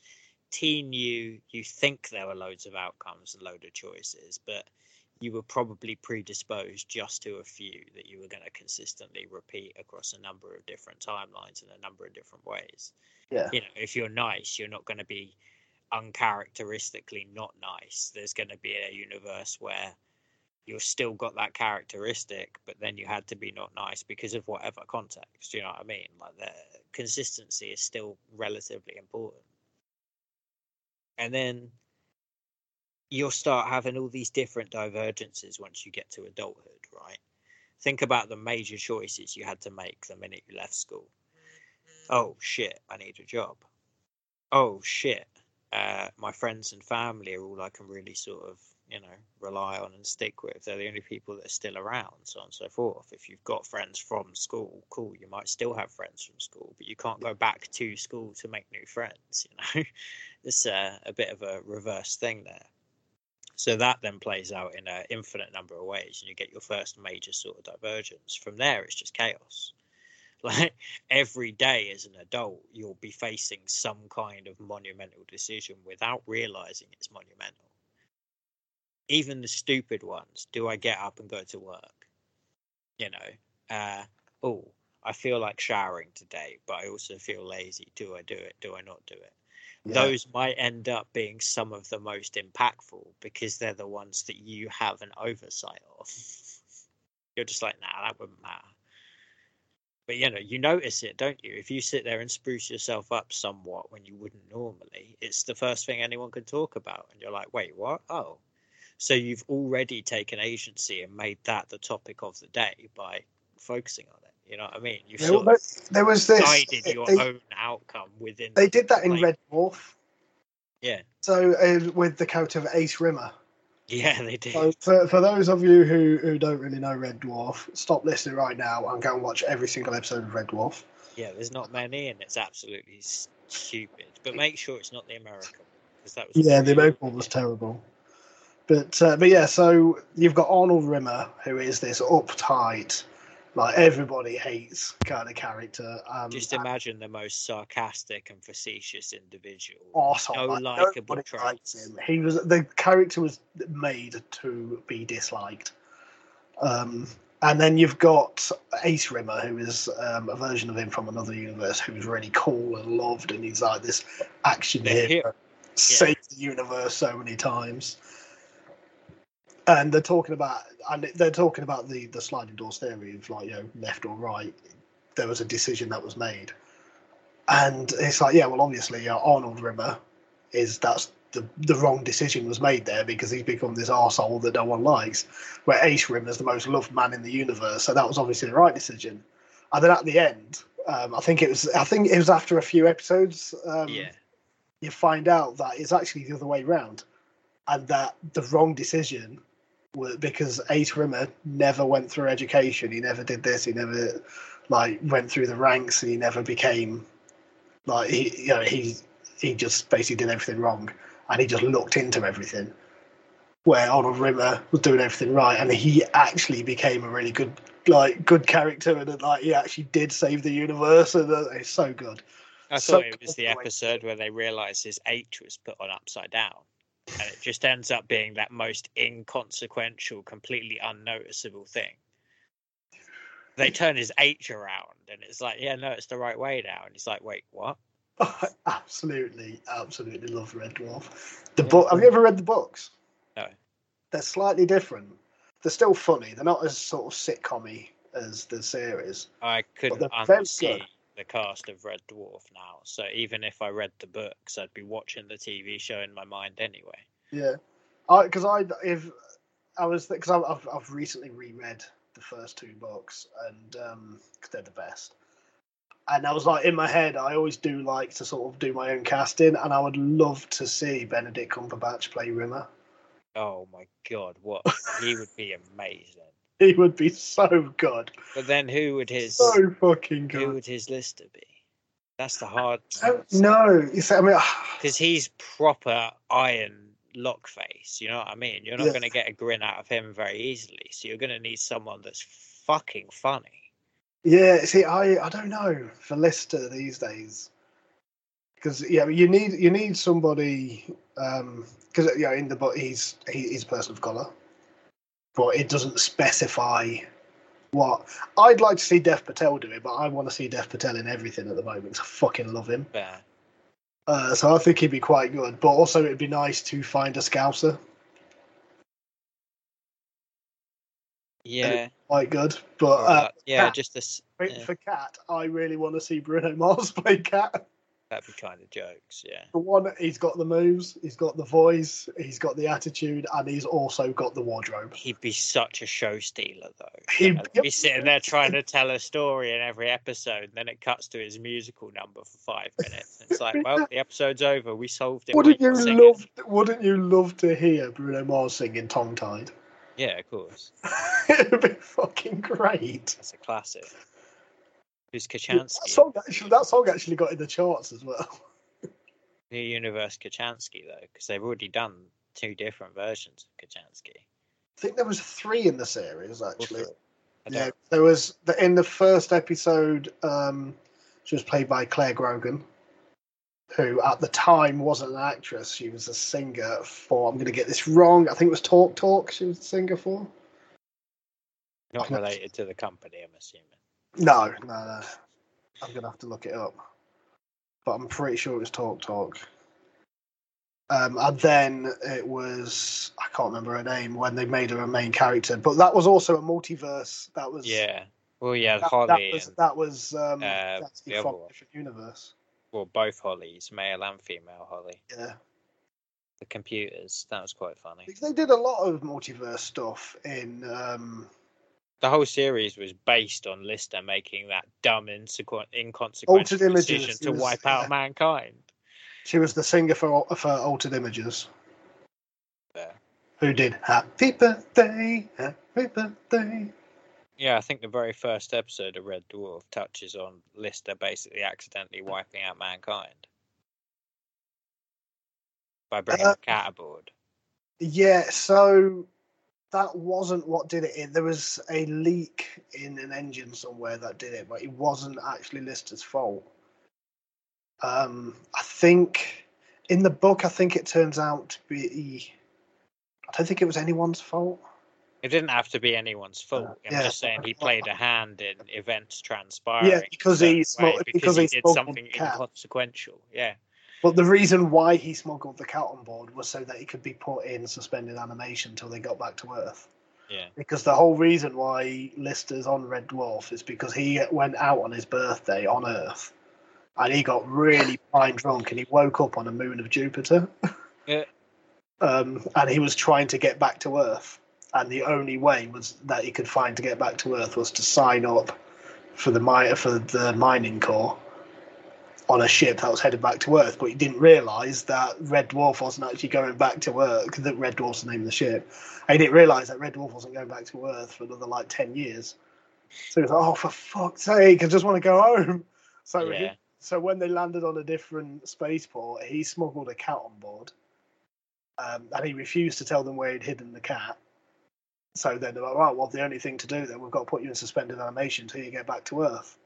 Teen you, you think there were loads of outcomes and load of choices, but you were probably predisposed just to a few that you were going to consistently repeat across a number of different timelines in a number of different ways. Yeah. You know, if you're nice, you're not going to be uncharacteristically not nice. There's going to be a universe where you've still got that characteristic, but then you had to be not nice because of whatever context. You know what I mean? Like the consistency is still relatively important. And then you'll start having all these different divergences once you get to adulthood, right? Think about the major choices you had to make the minute you left school. Mm-hmm. Oh shit, I need a job. Oh shit, uh, my friends and family are all I can really sort of, you know, rely on and stick with. They're the only people that are still around, so on and so forth. If you've got friends from school, cool, you might still have friends from school, but you can't go back to school to make new friends, you know? it's a, a bit of a reverse thing there. So that then plays out in an infinite number of ways, and you get your first major sort of divergence. From there, it's just chaos. Like every day as an adult, you'll be facing some kind of monumental decision without realizing it's monumental. Even the stupid ones. Do I get up and go to work? You know, uh, oh, I feel like showering today, but I also feel lazy. Do I do it? Do I not do it? Yeah. those might end up being some of the most impactful because they're the ones that you have an oversight of. You're just like, nah, that wouldn't matter. But you know, you notice it, don't you? If you sit there and spruce yourself up somewhat when you wouldn't normally, it's the first thing anyone can talk about. And you're like, wait, what? Oh. So you've already taken agency and made that the topic of the day by focusing on it. You know what I mean? You've There, sort of there was this. guided your they, own outcome within. they did that in like- Red Dwarf. Yeah. So uh, with the character of Ace Rimmer. Yeah, they did. So for, for those of you who, who don't really know Red Dwarf, stop listening right now and go and watch every single episode of Red Dwarf. Yeah, there's not many, and it's absolutely stupid. But make sure it's not the American because that was Yeah, the American was terrible. But uh, but yeah, so you've got Arnold Rimmer, who is this uptight, like everybody hates kind of character. Um, Just imagine the most sarcastic and facetious individual. arsehole, no like, likable traits. him. He was the character was made to be disliked. Um, and then you've got Ace Rimmer, who is um, a version of him from another universe, who's really cool and loved, and he's like this action The hero, hero. saved the universe so many times. And they're talking about, and they're talking about the the sliding doors theory of like you know left or right. There was a decision that was made, and it's like yeah, well obviously uh, Arnold Rimmer is that's the the wrong decision was made there because he's become this arsehole that no one likes. Where Ace Rimmer is the most loved man in the universe, so that was obviously the right decision. And then at the end, um, I think it was I think it was after a few episodes. Um, Yeah, you find out that it's actually the other way round, and that the wrong decision because Ace Rimmer never went through education. He never did this. He never like went through the ranks, and he never became like he you know he he just basically did everything wrong, and he just looked into everything. Where Arnold Rimmer was doing everything right, and he actually became a really good like good character, and like he actually did save the universe, and uh, it's so good. I So thought it was the episode where they realised his H was put on upside down, and it just ends up being that most inconsequential, completely unnoticeable thing. They turn his H around, and it's like, yeah, no, it's the right way now. And he's like, wait, what? I absolutely, absolutely love Red Dwarf. The Yeah. book. Have you ever read the books? No. They're slightly different. They're still funny. They're not as sort of sitcom-y as the series. I couldn't unsee. The cast of Red Dwarf now. So even if I read the books, I'd be watching the TV show in my mind anyway. Yeah, I because I if I was because I've I've recently reread the first two books and um 'cause they're the best. And I was like, in my head, I always do like to sort of do my own casting, and I would love to see Benedict Cumberbatch play Rimmer. Oh my god, what he would be amazing. He would be so good, But then who would his so fucking who would his lister be? That's the hard. It's, I mean, because he's proper iron lock face. You know what I mean? You're not Yeah. going to get a grin out of him very easily. So you're going to need someone that's fucking funny. Yeah, see, I I don't know for Lister these days because yeah, you need you need somebody um, because yeah, in the book he's he, he's a person of color, but it doesn't specify what. I'd like to see Dev Patel do it, but I want to see Dev Patel in everything at the moment. I fucking love him. Yeah. Uh, so I think he'd be quite good, but also it'd be nice to find a Scouser Yeah. quite good. But uh, yeah, Cat. just this. yeah. for Cat, I really want to see Bruno Mars play Cat. That'd be kind of jokes. Yeah. For one, he's got the moves, he's got the voice, he's got the attitude, and he's also got the wardrobe. He'd be such a show stealer, though. He'd know, be- sitting there trying to tell a story in every episode, and then it cuts to his musical number for five minutes. It's like, well, the episode's over. We solved it. Wouldn't you love? Wouldn't you love to hear Bruno Mars singing "Tongue Tied"? Yeah, of course. It'd be fucking great. That's a classic. Who's That song, actually, that song actually got in the charts as well. New Universe Kochanski, though, because they've already done two different versions of Kochanski. I think there was three in the series actually. Yeah, there was the, in the first episode. Um, she was played by Clare Grogan, who at the time wasn't an actress. She was a singer for. I'm going to get this wrong. I think it was Talk Talk. She was a singer for. Not related to the company, I'm assuming. No, no, no. I'm going to have to look it up, but I'm pretty sure it was Talk Talk. Um, and then it was I can't remember her name when they made her a main character, but that was also a multiverse. That was Yeah. Well, yeah, That, Holly that was and that was um, uh, that's the other from a different universe. well, both Hollies, male and female Holly. Yeah, The computers. That was quite funny. they did a lot of multiverse stuff in. Um, The whole series was based on Lister making that dumb, insequ- inconsequential Altered Images, decision it to was- wipe yeah. out mankind. she was the singer for for Altered Images, Yeah. who did Happy Birthday, Happy Birthday. Yeah, I think the very first episode of Red Dwarf touches on Lister basically accidentally wiping out mankind by bringing Uh, a cat aboard. Yeah, so that wasn't what did it. There was a leak in an engine somewhere that did it, but it wasn't actually Lister's fault. Um, I think in the book, I think it turns out to be. I don't think it was anyone's fault. It didn't have to be anyone's fault. I'm yeah. just saying he played a hand in events transpiring. Yeah, because he smoked- because, because he he did something inconsequential. Yeah. But the reason why he smuggled the cat on board was so that he could be put in suspended animation until they got back to Earth. Yeah. Because the whole reason why Lister's on Red Dwarf is because he went out on his birthday on Earth, and he got really fine drunk, and he woke up on a moon of Jupiter. Yeah. Um, and he was trying to get back to Earth, and the only way was that he could find to get back to Earth was to sign up for the mi- for the mining corps on a ship that was headed back to Earth. But he didn't realise that Red Dwarf wasn't actually going back to Earth. Because Red Dwarf's the name of the ship. And he didn't realise that Red Dwarf wasn't going back to Earth for another like ten years. So he was like, "Oh, for fuck's sake! I just want to go home." So he, so when they landed on a different spaceport, he smuggled a cat on board, um, and he refused to tell them where he'd hidden the cat. So then they're like, "Right, well, the only thing to do then we've got to put you in suspended animation until you get back to Earth,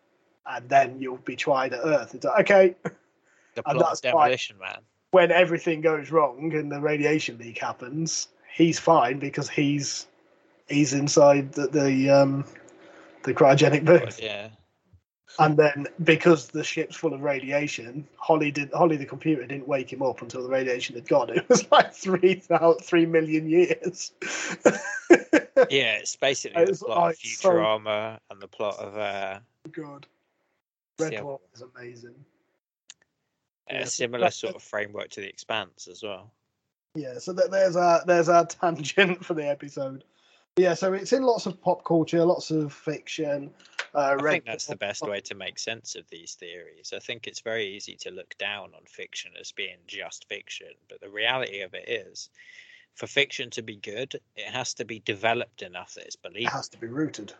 and then you'll be tried at Earth." It's like, okay. The plot of Demolition Man. When everything goes wrong and the radiation leak happens, he's fine because he's he's inside the the um, the cryogenic booth. Yeah. And then because the ship's full of radiation, Holly did Holly the computer didn't wake him up until the radiation had gone. It was like three three million years. Yeah, it's basically It's the plot of like so- Futurama and the plot of uh, God. Red one? is amazing. a Yeah. similar sort of framework to The Expanse as well. Yeah, so th- there's our there's our tangent for the episode. Yeah, so it's in lots of pop culture, lots of fiction. Uh, I think that's the best way to make sense of these theories. I think it's very easy to look down on fiction as being just fiction, but the reality of it is, for fiction to be good, it has to be developed enough that it's believed. It has to be rooted.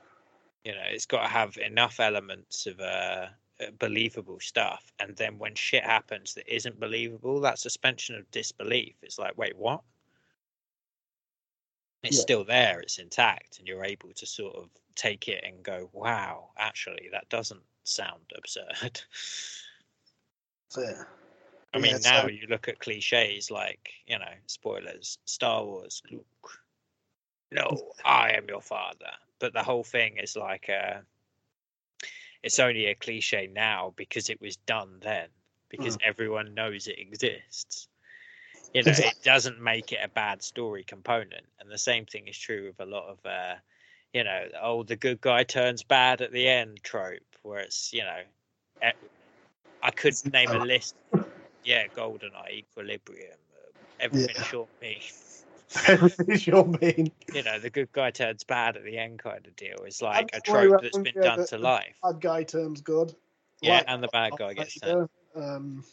You know, it's got to have enough elements of uh, believable stuff, and then when shit happens that isn't believable, that suspension of disbelief is like, wait, what? It's Yeah. still there, it's intact, and you're able to sort of take it and go, wow, actually, that doesn't sound absurd. It. I mean, Yeah, now so- you look at cliches like, you know, spoilers, Star Wars, Luke, no, I am your father. But the whole thing is like, uh, it's only a cliche now because it was done then, because everyone knows it exists. You know, Exactly. it doesn't make it a bad story component. And the same thing is true with a lot of, uh, you know, oh, the good guy turns bad at the end trope, where it's, you know, i could name a list. Yeah, GoldenEye, Equilibrium, uh, everything Yeah. short me. Everything's your mean. You know, the good guy turns bad at the end kind of deal. is like a That's the trope that's been yeah, done the- to the life. Bad guy turns good. Yeah, Like and the bad guy gets turned. Um,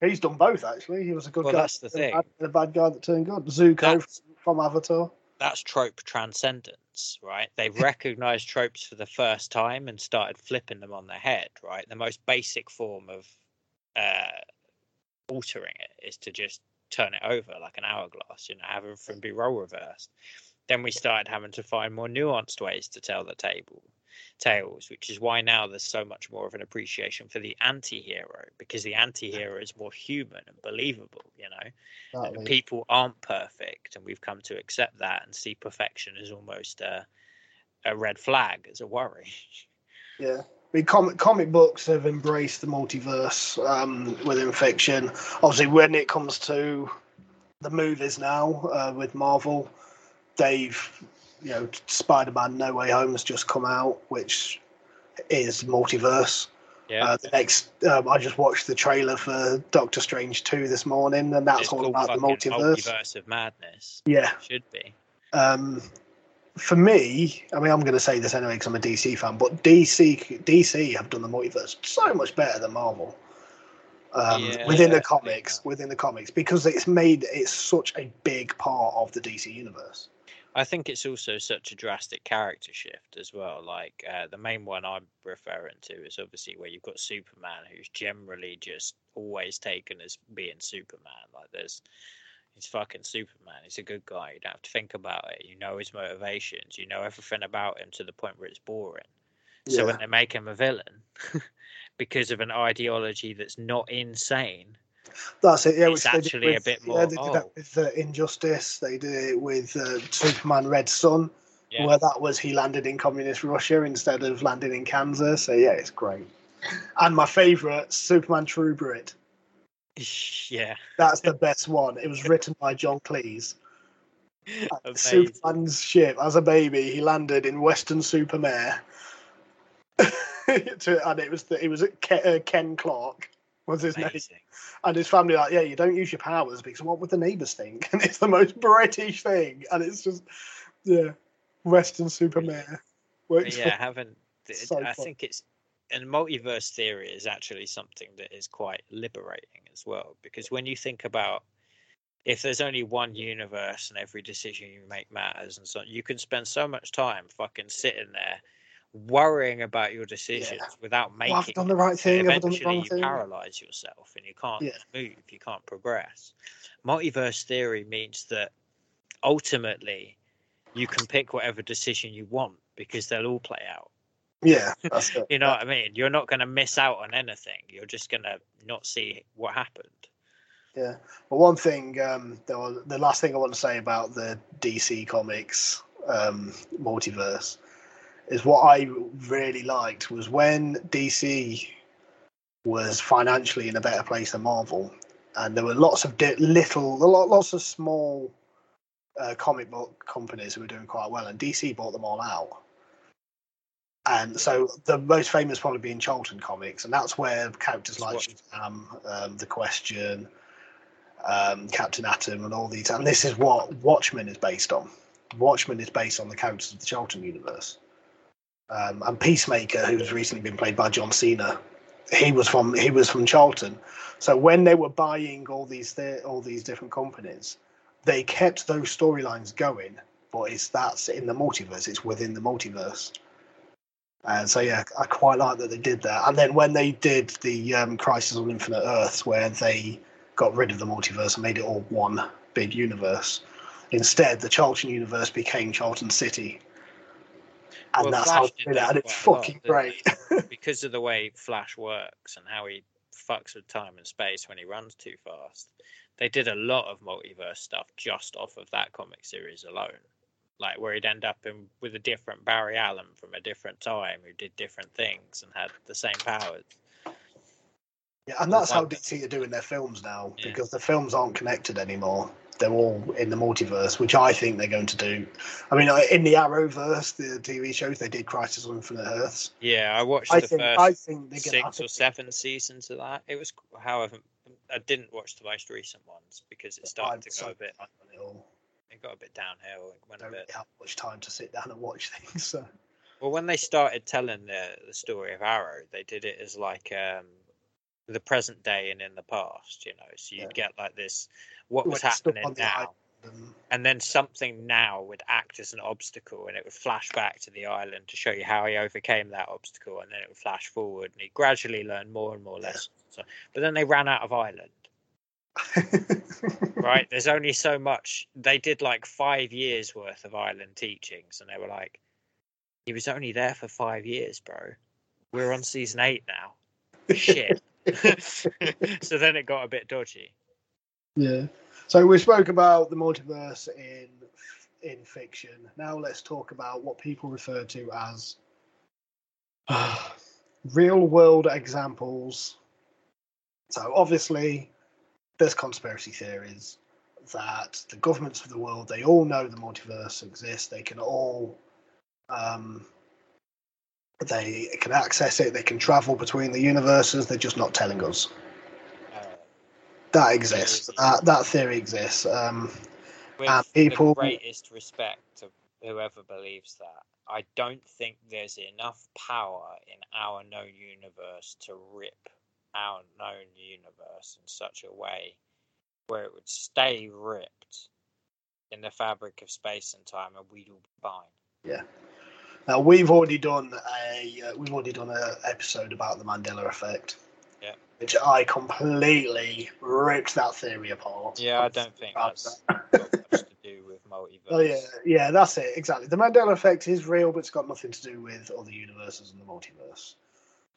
he's done both actually. He was a good Well, guy. that's the thing. bad- and a bad guy that turned good. Zuko That's- from Avatar. that's trope transcendence, right? They recognized tropes for the first time and started flipping them on their head, right? The most basic form of uh, altering it is to just turn it over like an hourglass, you know, have everything be role reversed. Then we started having to find more nuanced ways to tell the table tales, which is why now there's so much more of an appreciation for the anti-hero because the anti-hero is more human and believable, you know Exactly. people aren't perfect and we've come to accept that and see perfection as almost a, a red flag as a worry Yeah. I mean, comic, comic books have embraced the multiverse um, within fiction. Obviously, when it comes to the movies now uh, with Marvel, they've, you know, Spider Man No Way Home has just come out, which is multiverse. yeah Uh, the next, um, I just watched the trailer for Doctor Strange 2 this morning, and that's it's all about the multiverse. multiverse of madness Yeah. should be Um, for me, I mean, I'm going to say this anyway because I'm a DC fan, but DC DC have done the multiverse so much better than Marvel. Um, Yeah, within the comics, that. within the comics, because it's made it's such a big part of the DC universe. i think it's also such a drastic character shift as well like uh, the main one i'm referring to is obviously where you've got superman who's generally just always taken as being superman like there's He's fucking Superman. He's a good guy. You don't have to think about it. You know his motivations. You know everything about him to the point where it's boring. So when they make him a villain because of an ideology that's not insane, That's it. Yeah, it's which they did actually a with- bit Yeah, more, they did oh. that with uh, Injustice. They did it with uh, Superman Red Sun, yeah, where that was he landed in communist Russia instead of landing in Kansas. So yeah, it's great. And my favourite, Superman True Brit. yeah, That's the best one. It was written by John Cleese. Superman's ship as a baby, he landed in Weston-super-Mare. to, and it was the, it was Ken, uh, Ken Clark was his name, and his family like, yeah, you don't use your powers because what would the neighbours think? And it's the most British thing, and it's just yeah, Weston-super-Mare. Works yeah, having So I fun. think it's and multiverse theory is actually something that is quite liberating as well because when you think about if there's only one universe and every decision you make matters and so on, you can spend so much time fucking sitting there worrying about your decisions without making well, I've done the right thing. The eventually wrong you thing. paralyze yourself and you can't Yeah. move you can't progress multiverse theory means that ultimately you can pick whatever decision you want because they'll all play out Yeah, you know what I mean? You're not going to miss out on anything. You're just going to not see what happened. Yeah. Well, one thing, um, the, the last thing I want to say about the DC Comics um, multiverse is what I really liked was when DC was financially in a better place than Marvel, and there were lots of di- little, lots of small uh, comic book companies who were doing quite well, and DC bought them all out. And so the most famous probably being Charlton Comics, and that's where characters like Shazam, um, The Question, um, Captain Atom, and all these. And this is what Watchmen is based on. Watchmen is based on the characters of the Charlton universe. um, and Peacemaker, who's recently been played by John Cena, he was from he was from Charlton. So when they were buying all these th- all these different companies, they kept those storylines going. But it's that's in the multiverse. It's within the multiverse. And so yeah, I quite like that they did that. And then when they did the um, Crisis on Infinite Earths, where they got rid of the multiverse and made it all one big universe, instead the Charlton universe became Charlton City. And Well, that's Flash how they did it, and it's lot, fucking great. because of the way Flash works and how he fucks with time and space when he runs too fast. They did a lot of multiverse stuff just off of that comic series alone. Like where he'd end up in with a different Barry Allen from a different time who did different things and had the same powers. Yeah, and that's how DC are doing their films now Yeah. because the films aren't connected anymore. They're all in the multiverse, which I think they're going to do. I mean, in the Arrowverse, the TV shows, they did Crisis on Infinite Earths. Yeah, I watched I the think, first I think they're six or seven seasons of that. It was, however, I didn't watch the most recent ones because it started to go a bit. It got a bit downhill. It I went a don't bit. really have much time to sit down and watch things. So. Well, when they started telling the the story of Arrow, they did it as like um, the present day and in the past. You know, so you'd get like this what was When it's stuck happening on the now, and- then something now would act as an obstacle, and it would flash back to the island to show you how he overcame that obstacle, and then it would flash forward, and he gradually learned more and more Yeah. lessons. So, but then they ran out of island. Right? There's only so much. They did like five years worth of island teachings, and they were like, he was only there for five years, bro. We're on season eight now. Shit. so then it got a bit dodgy. Yeah. So we spoke about the multiverse in in fiction. Now let's talk about what people refer to as real world examples. So obviously there's conspiracy theories that the governments of the world they all know the multiverse exists. They can all um, they can access it. They can travel between the universes. They're just not telling us Uh, that exists. That that theory exists. Um, with Uh, people- the greatest respect to whoever believes that, I don't think there's enough power in our known universe to rip our known universe in such a way where it would stay ripped in the fabric of space and time, and we'd all be fine. Yeah. Now we've already done a uh, we've already done an episode about the Mandela effect. Yeah. Which I completely ripped that theory apart. Yeah, I don't think Right, that's got much to do with multiverse. Oh yeah, yeah, that's it exactly. The Mandela effect is real, but it's got nothing to do with other universes and the multiverse.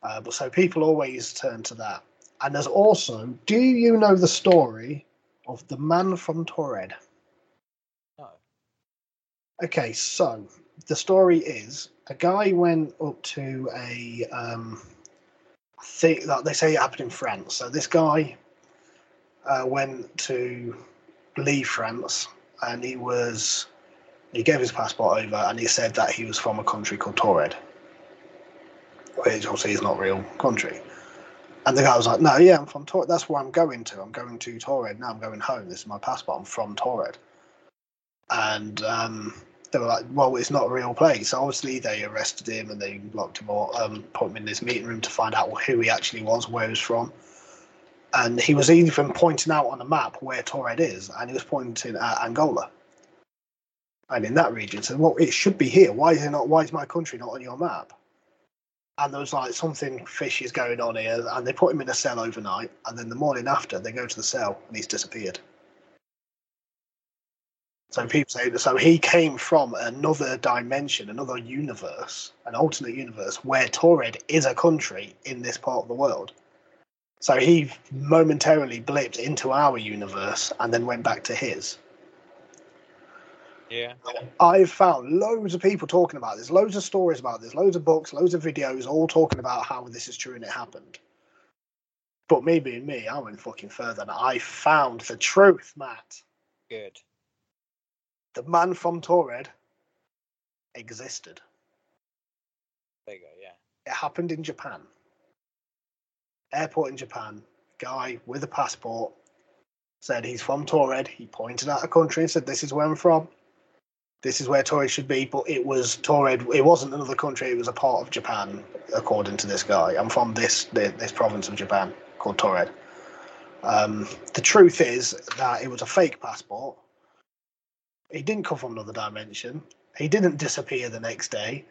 Uh, but so people always turn to that. And there's also, do you know the story of the man from Taured? No. Okay, so the story is a guy went up to a um, I think that they say it happened in France. So this guy uh, went to leave France, and he was he gave his passport over, and he said that he was from a country called Taured, which obviously is not real country. And the guy was like, "No, yeah, I'm from Taured. That's where I'm going to. I'm going to Taured. Now I'm going home. This is my passport. I'm from Taured." And um, they were like, "Well, it's not a real place." So obviously, they arrested him and they locked him up, um, put him in this meeting room to find out who he actually was, where he was from. And he was even pointing out on the map where Taured is, and he was pointing at Angola. And in that region, so well, it should be here. Why is it not? Why is my country not on your map? And there was like something fishy is going on here, and they put him in a cell overnight, and then the morning after they go to the cell and he's disappeared. So people say so he came from another dimension, another universe, an alternate universe where Taured is a country in this part of the world. So he momentarily blipped into our universe and then went back to his. Yeah. I've found loads of people talking about this, loads of stories about this, loads of books, loads of videos, all talking about how this is true and it happened. But me being me, I went fucking further and I found the truth, Matt. Good. The man from Taured existed. There you go. Yeah. It happened in Japan. Airport in Japan, guy with a passport said he's from Taured. He pointed out a country and said, This is where I'm from. This is where Taured should be, but it was Taured. It wasn't another country. It was a part of Japan, according to this guy. I'm from this this, province of Japan called Taured. Um, the truth is that it was a fake passport. He didn't come from another dimension. He didn't disappear the next day.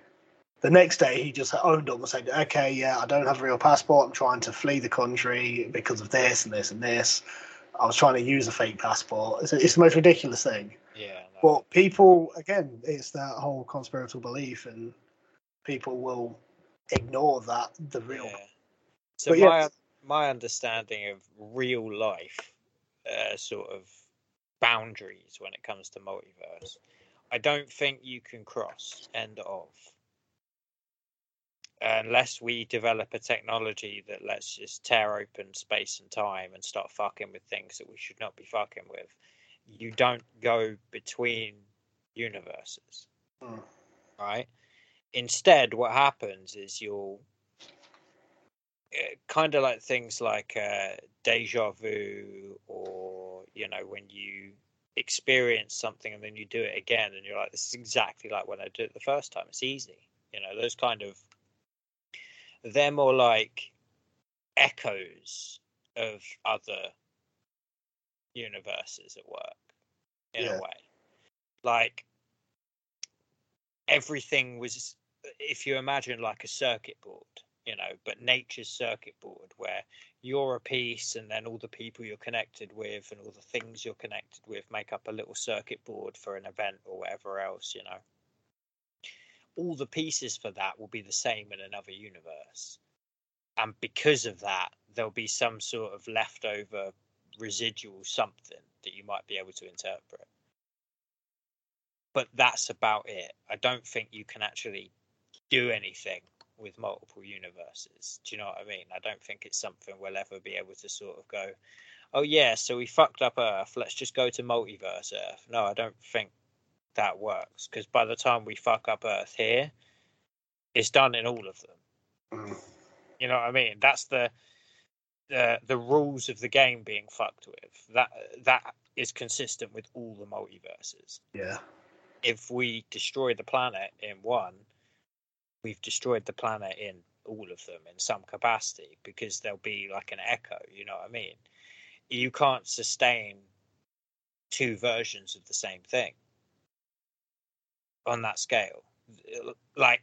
The next day, he just owned up and said, "Okay, yeah, I don't have a real passport. I'm trying to flee the country because of this and this and this. I was trying to use a fake passport. It's, it's the most ridiculous thing." Yeah. But people, again, it's that whole conspiratorial belief, and people will ignore that the real. Yeah. So But yeah, my my understanding of real life uh, sort of boundaries when it comes to multiverse, I don't think you can cross end of unless we develop a technology that lets us tear open space and time and start fucking with things that we should not be fucking with. You don't go between universes Mm. right? Instead, what happens is you'll kind of like things like uh, deja vu, or you know, when you experience something and then you do it again, and you're like, this is exactly like when I did it the first time. It's easy, you know, those kind of. They're more like echoes of other universes at work, in Yeah. a way. Like everything was if you imagine like a circuit board you know but nature's circuit board where you're a piece and then all the people you're connected with and all the things you're connected with make up a little circuit board for an event or whatever else you know all the pieces for that will be the same in another universe and because of that there'll be some sort of leftover residual something that you might be able to interpret but that's about it. I don't think you can actually do anything with multiple universes. Do you know what I mean? I don't think it's something we'll ever be able to sort of go, oh yeah, so we fucked up Earth. Let's just go to multiverse Earth. No, I don't think that works because by the time we fuck up Earth here, it's done in all of them. Mm. You know what I mean? That's the the the rules of the game being fucked with. That that is consistent with all the multiverses Yeah. if we destroy the planet in one, we've destroyed the planet in all of them in some capacity because there'll be like an echo, you know what I mean? You can't sustain two versions of the same thing on that scale. Like,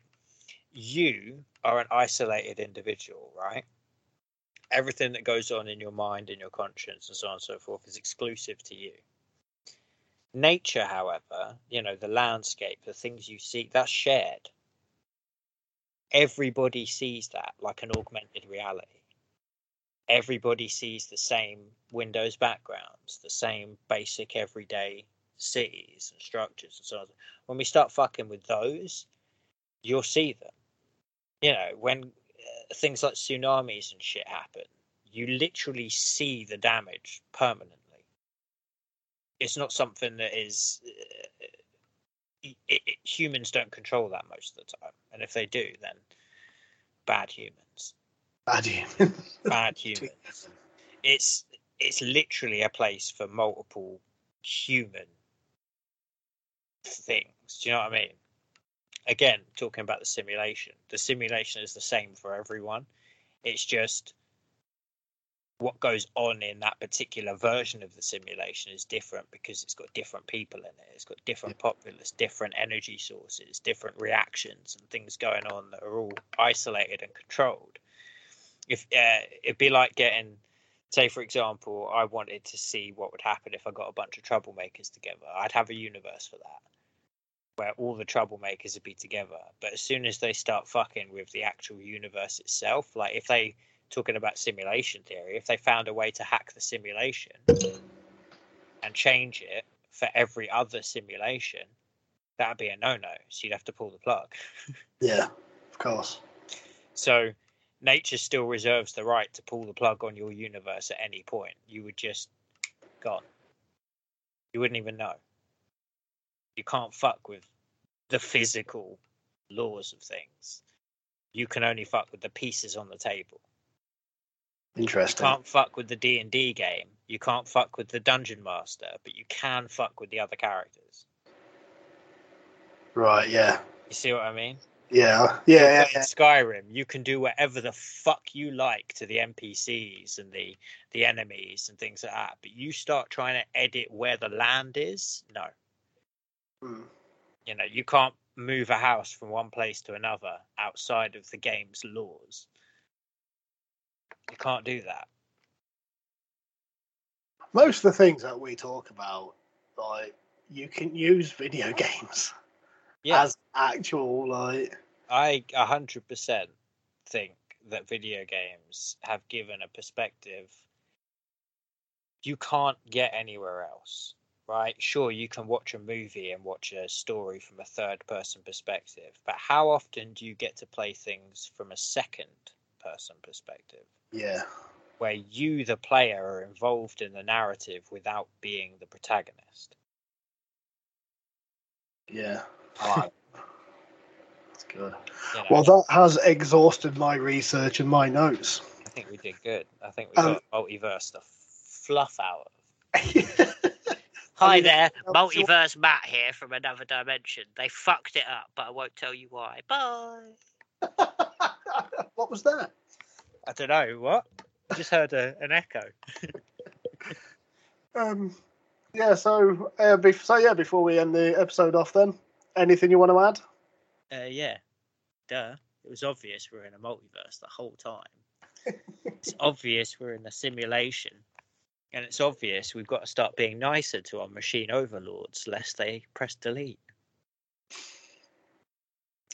you are an isolated individual, right? Everything that goes on in your mind, in your conscience, and so on and so forth is exclusive to you. Nature, however, you know, the landscape, the things you see, that's shared. Everybody sees that like an augmented reality. Everybody sees the same Windows backgrounds, the same basic everyday cities and structures and so on. When we start fucking with those, you'll see them. You know, when things like tsunamis and shit happen, you literally see the damage permanently. It's not something that is uh, it, it, humans don't control that most of the time. And if they do then bad humans. Bad you. bad humans. It's it's literally a place for multiple human things. Do you know what i mean again talking about the simulation the simulation is the same for everyone it's just what goes on in that particular version of the simulation is different because it's got different people in it. It's got different populace, different energy sources, different reactions, and things going on that are all isolated and controlled. If uh, it'd be like getting, say, for example, I wanted to see what would happen if I got a bunch of troublemakers together. I'd have a universe for that, where all the troublemakers would be together. But as soon as they start fucking with the actual universe itself, like if they talking about simulation theory, if they found a way to hack the simulation and change it for every other simulation, that'd be a no no. So you'd have to pull the plug. yeah, of course. So nature still reserves the right to pull the plug on your universe at any point. You would just gone. You wouldn't even know. You can't fuck with the physical laws of things. You can only fuck with the pieces on the table. Interesting. You can't fuck with the D and D game. You can't fuck with the dungeon master, but you can fuck with the other characters. Right. Yeah. You see what I mean? Yeah. Yeah. Yeah. But in Skyrim, you can do whatever the fuck you like to the NPCs and the the enemies and things like that. But you start trying to edit where the land is, no. Hmm. You know, you can't move a house from one place to another outside of the game's laws. You can't do that. Most of the things that we talk about, like you can use video games Yeah, as actual like. I a hundred percent think that video games have given a perspective you can't get anywhere else. Right? Sure, you can watch a movie and watch a story from a third person perspective, but how often do you get to play things from a second person perspective? Yeah. where you, the player, are involved in the narrative without being the protagonist. Yeah. That's good. You know, Well, that has exhausted my research and my notes. I think we did good. I think we Um, got multiverse the fluff out of. Hi there, multiverse Matt here from another dimension. They fucked it up, but I won't tell you why. Bye. what was that? I don't know what. I just heard a, an echo. Um, yeah. So, uh, bef- so yeah. Before we end the episode off, then anything you want to add? Uh, yeah, duh. It was obvious we're in a multiverse the whole time. it's obvious we're in a simulation. And it's obvious we've got to start being nicer to our machine overlords lest they press delete.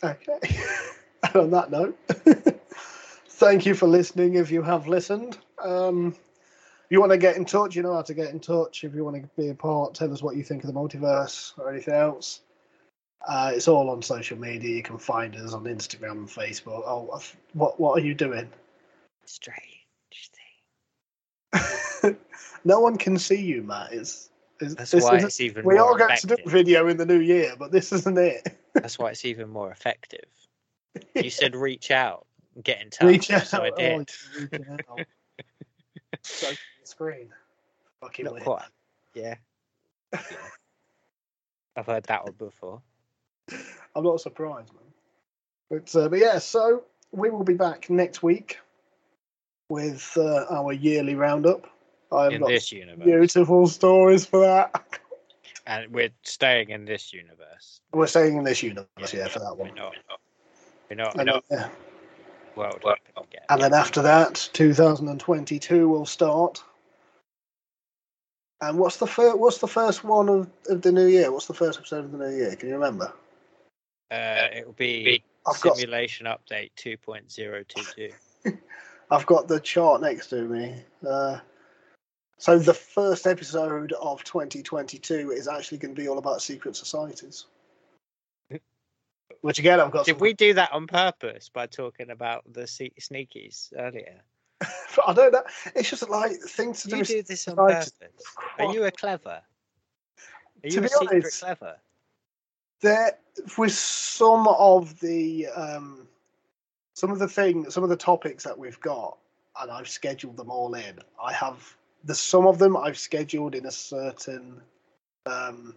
Okay. and on that note, thank you for listening. If you have listened, um, if you want to get in touch, you know how to get in touch. If you want to be a part, tell us what you think of the multiverse or anything else. Uh, it's all on social media. You can find us on Instagram and Facebook. Oh, what what are you doing? Strange thing. No one can see you, Matt. It's, it's That's why it's even we are going to do a video in the new year, but this isn't it. That's why it's even more effective. You said reach out, and get in touch. Reach out. So I Oh, did. so screen. Fucking Not weird. quite. Yeah. yeah. I've heard that one before. I'm not surprised, man. But uh, but yeah, so we will be back next week with uh, our yearly roundup. I've In got this universe. beautiful stories for that. And we're staying in this universe. We're staying in this universe, yeah, for that We're one. not. We're not. And, not then- yeah. world hopping again. and then after that, 2022 will start. And what's the first? What's the first one of, of the new year? What's the first episode of the new year? Can you remember? Uh, it will be I've got simulation update 2.022. I've got the chart next to me. Uh, so the first episode of 2022 is actually going to be all about secret societies. Which again, I've got. Did some- we do that on purpose by talking about the se- sneakies earlier? I don't know. It's just like things to Did do you do this on societies. purpose? Are you a clever? Are To you a be secret honest- clever? there with some of the um, some of the things, some of the topics that we've got, and I've scheduled them all in. I have the some of them I've scheduled in a certain um,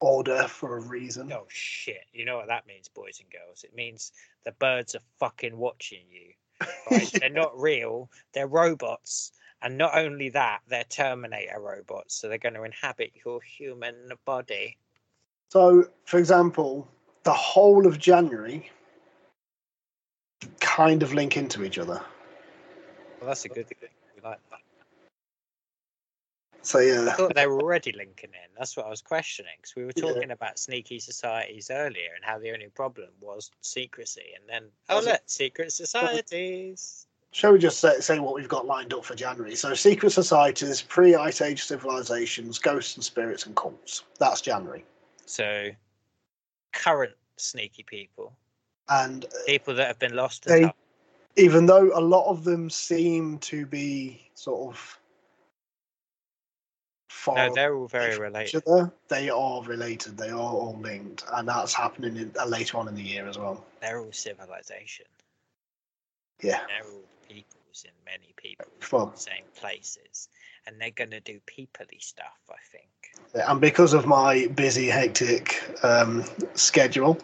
order for a reason. Oh shit! You know what that means, boys and girls? It means the birds are fucking watching you. Right? They're not real. They're robots, and not only that, they're Terminator robots. So they're going to inhabit your human body. So, for example, the whole of January kind of link into each other. Well, that's a good thing. We like that. So I yeah, thought they were already linking in. That's what I was questioning because we were Yeah. talking about sneaky societies earlier and how the only problem was secrecy, and then oh Was it? look, secret societies. shall we just say, say what we've got lined up for January? So, secret societies, pre-ice age civilizations, ghosts and spirits and cults. That's January, So, current sneaky people, and uh, people that have been lost. They- even though a lot of them seem to be sort of far No, they're all very related. other, they are related. They are all linked, and that's happening in, uh, later on in the year as well. They're all civilization. Yeah. They're all peoples in many peoples Well- in the same places. And they're going to do peoply stuff, I think. And because of my busy, hectic um, schedule,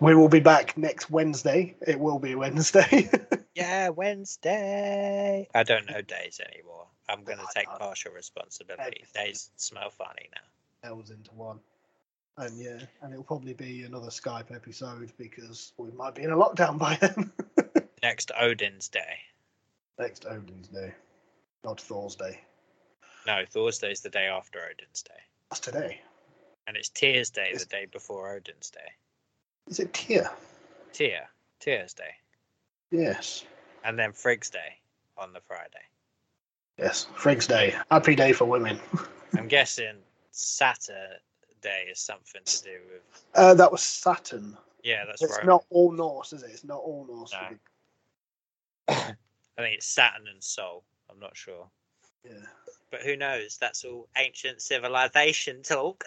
we will be back next Wednesday. It will be Wednesday. Yeah, Wednesday. I don't know days anymore. I'm going to take partial responsibility. Days smell funny now. Elves into one. And yeah, and it'll probably be another Skype episode because we might be in a lockdown by then. Next Odin's Day. Next Odin's Day, not Thor's Day. No, Thursday's the day after Odin's Day. That's today. And it's Tears Day the day before Odin's Day. Is it Tear? Tear. Tears Day. Yes. And then Frigg's Day on the Friday. Yes. Frigg's Day. Happy day for women. I'm guessing Saturday is something to do with. Uh, that was Saturn. Yeah, that's It's right. It's not all Norse, is it? It's not all Norse. No. I think it's Saturn and Sol. I'm not sure. Yeah. But who knows? That's all ancient civilization talk.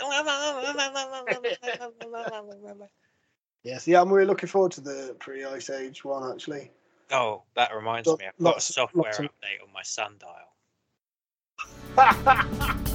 Yes. Yeah, I'm really looking forward to the pre-Ice Age one actually. oh, that reminds me. I've got a software of- update on my sundial. Ha ha ha!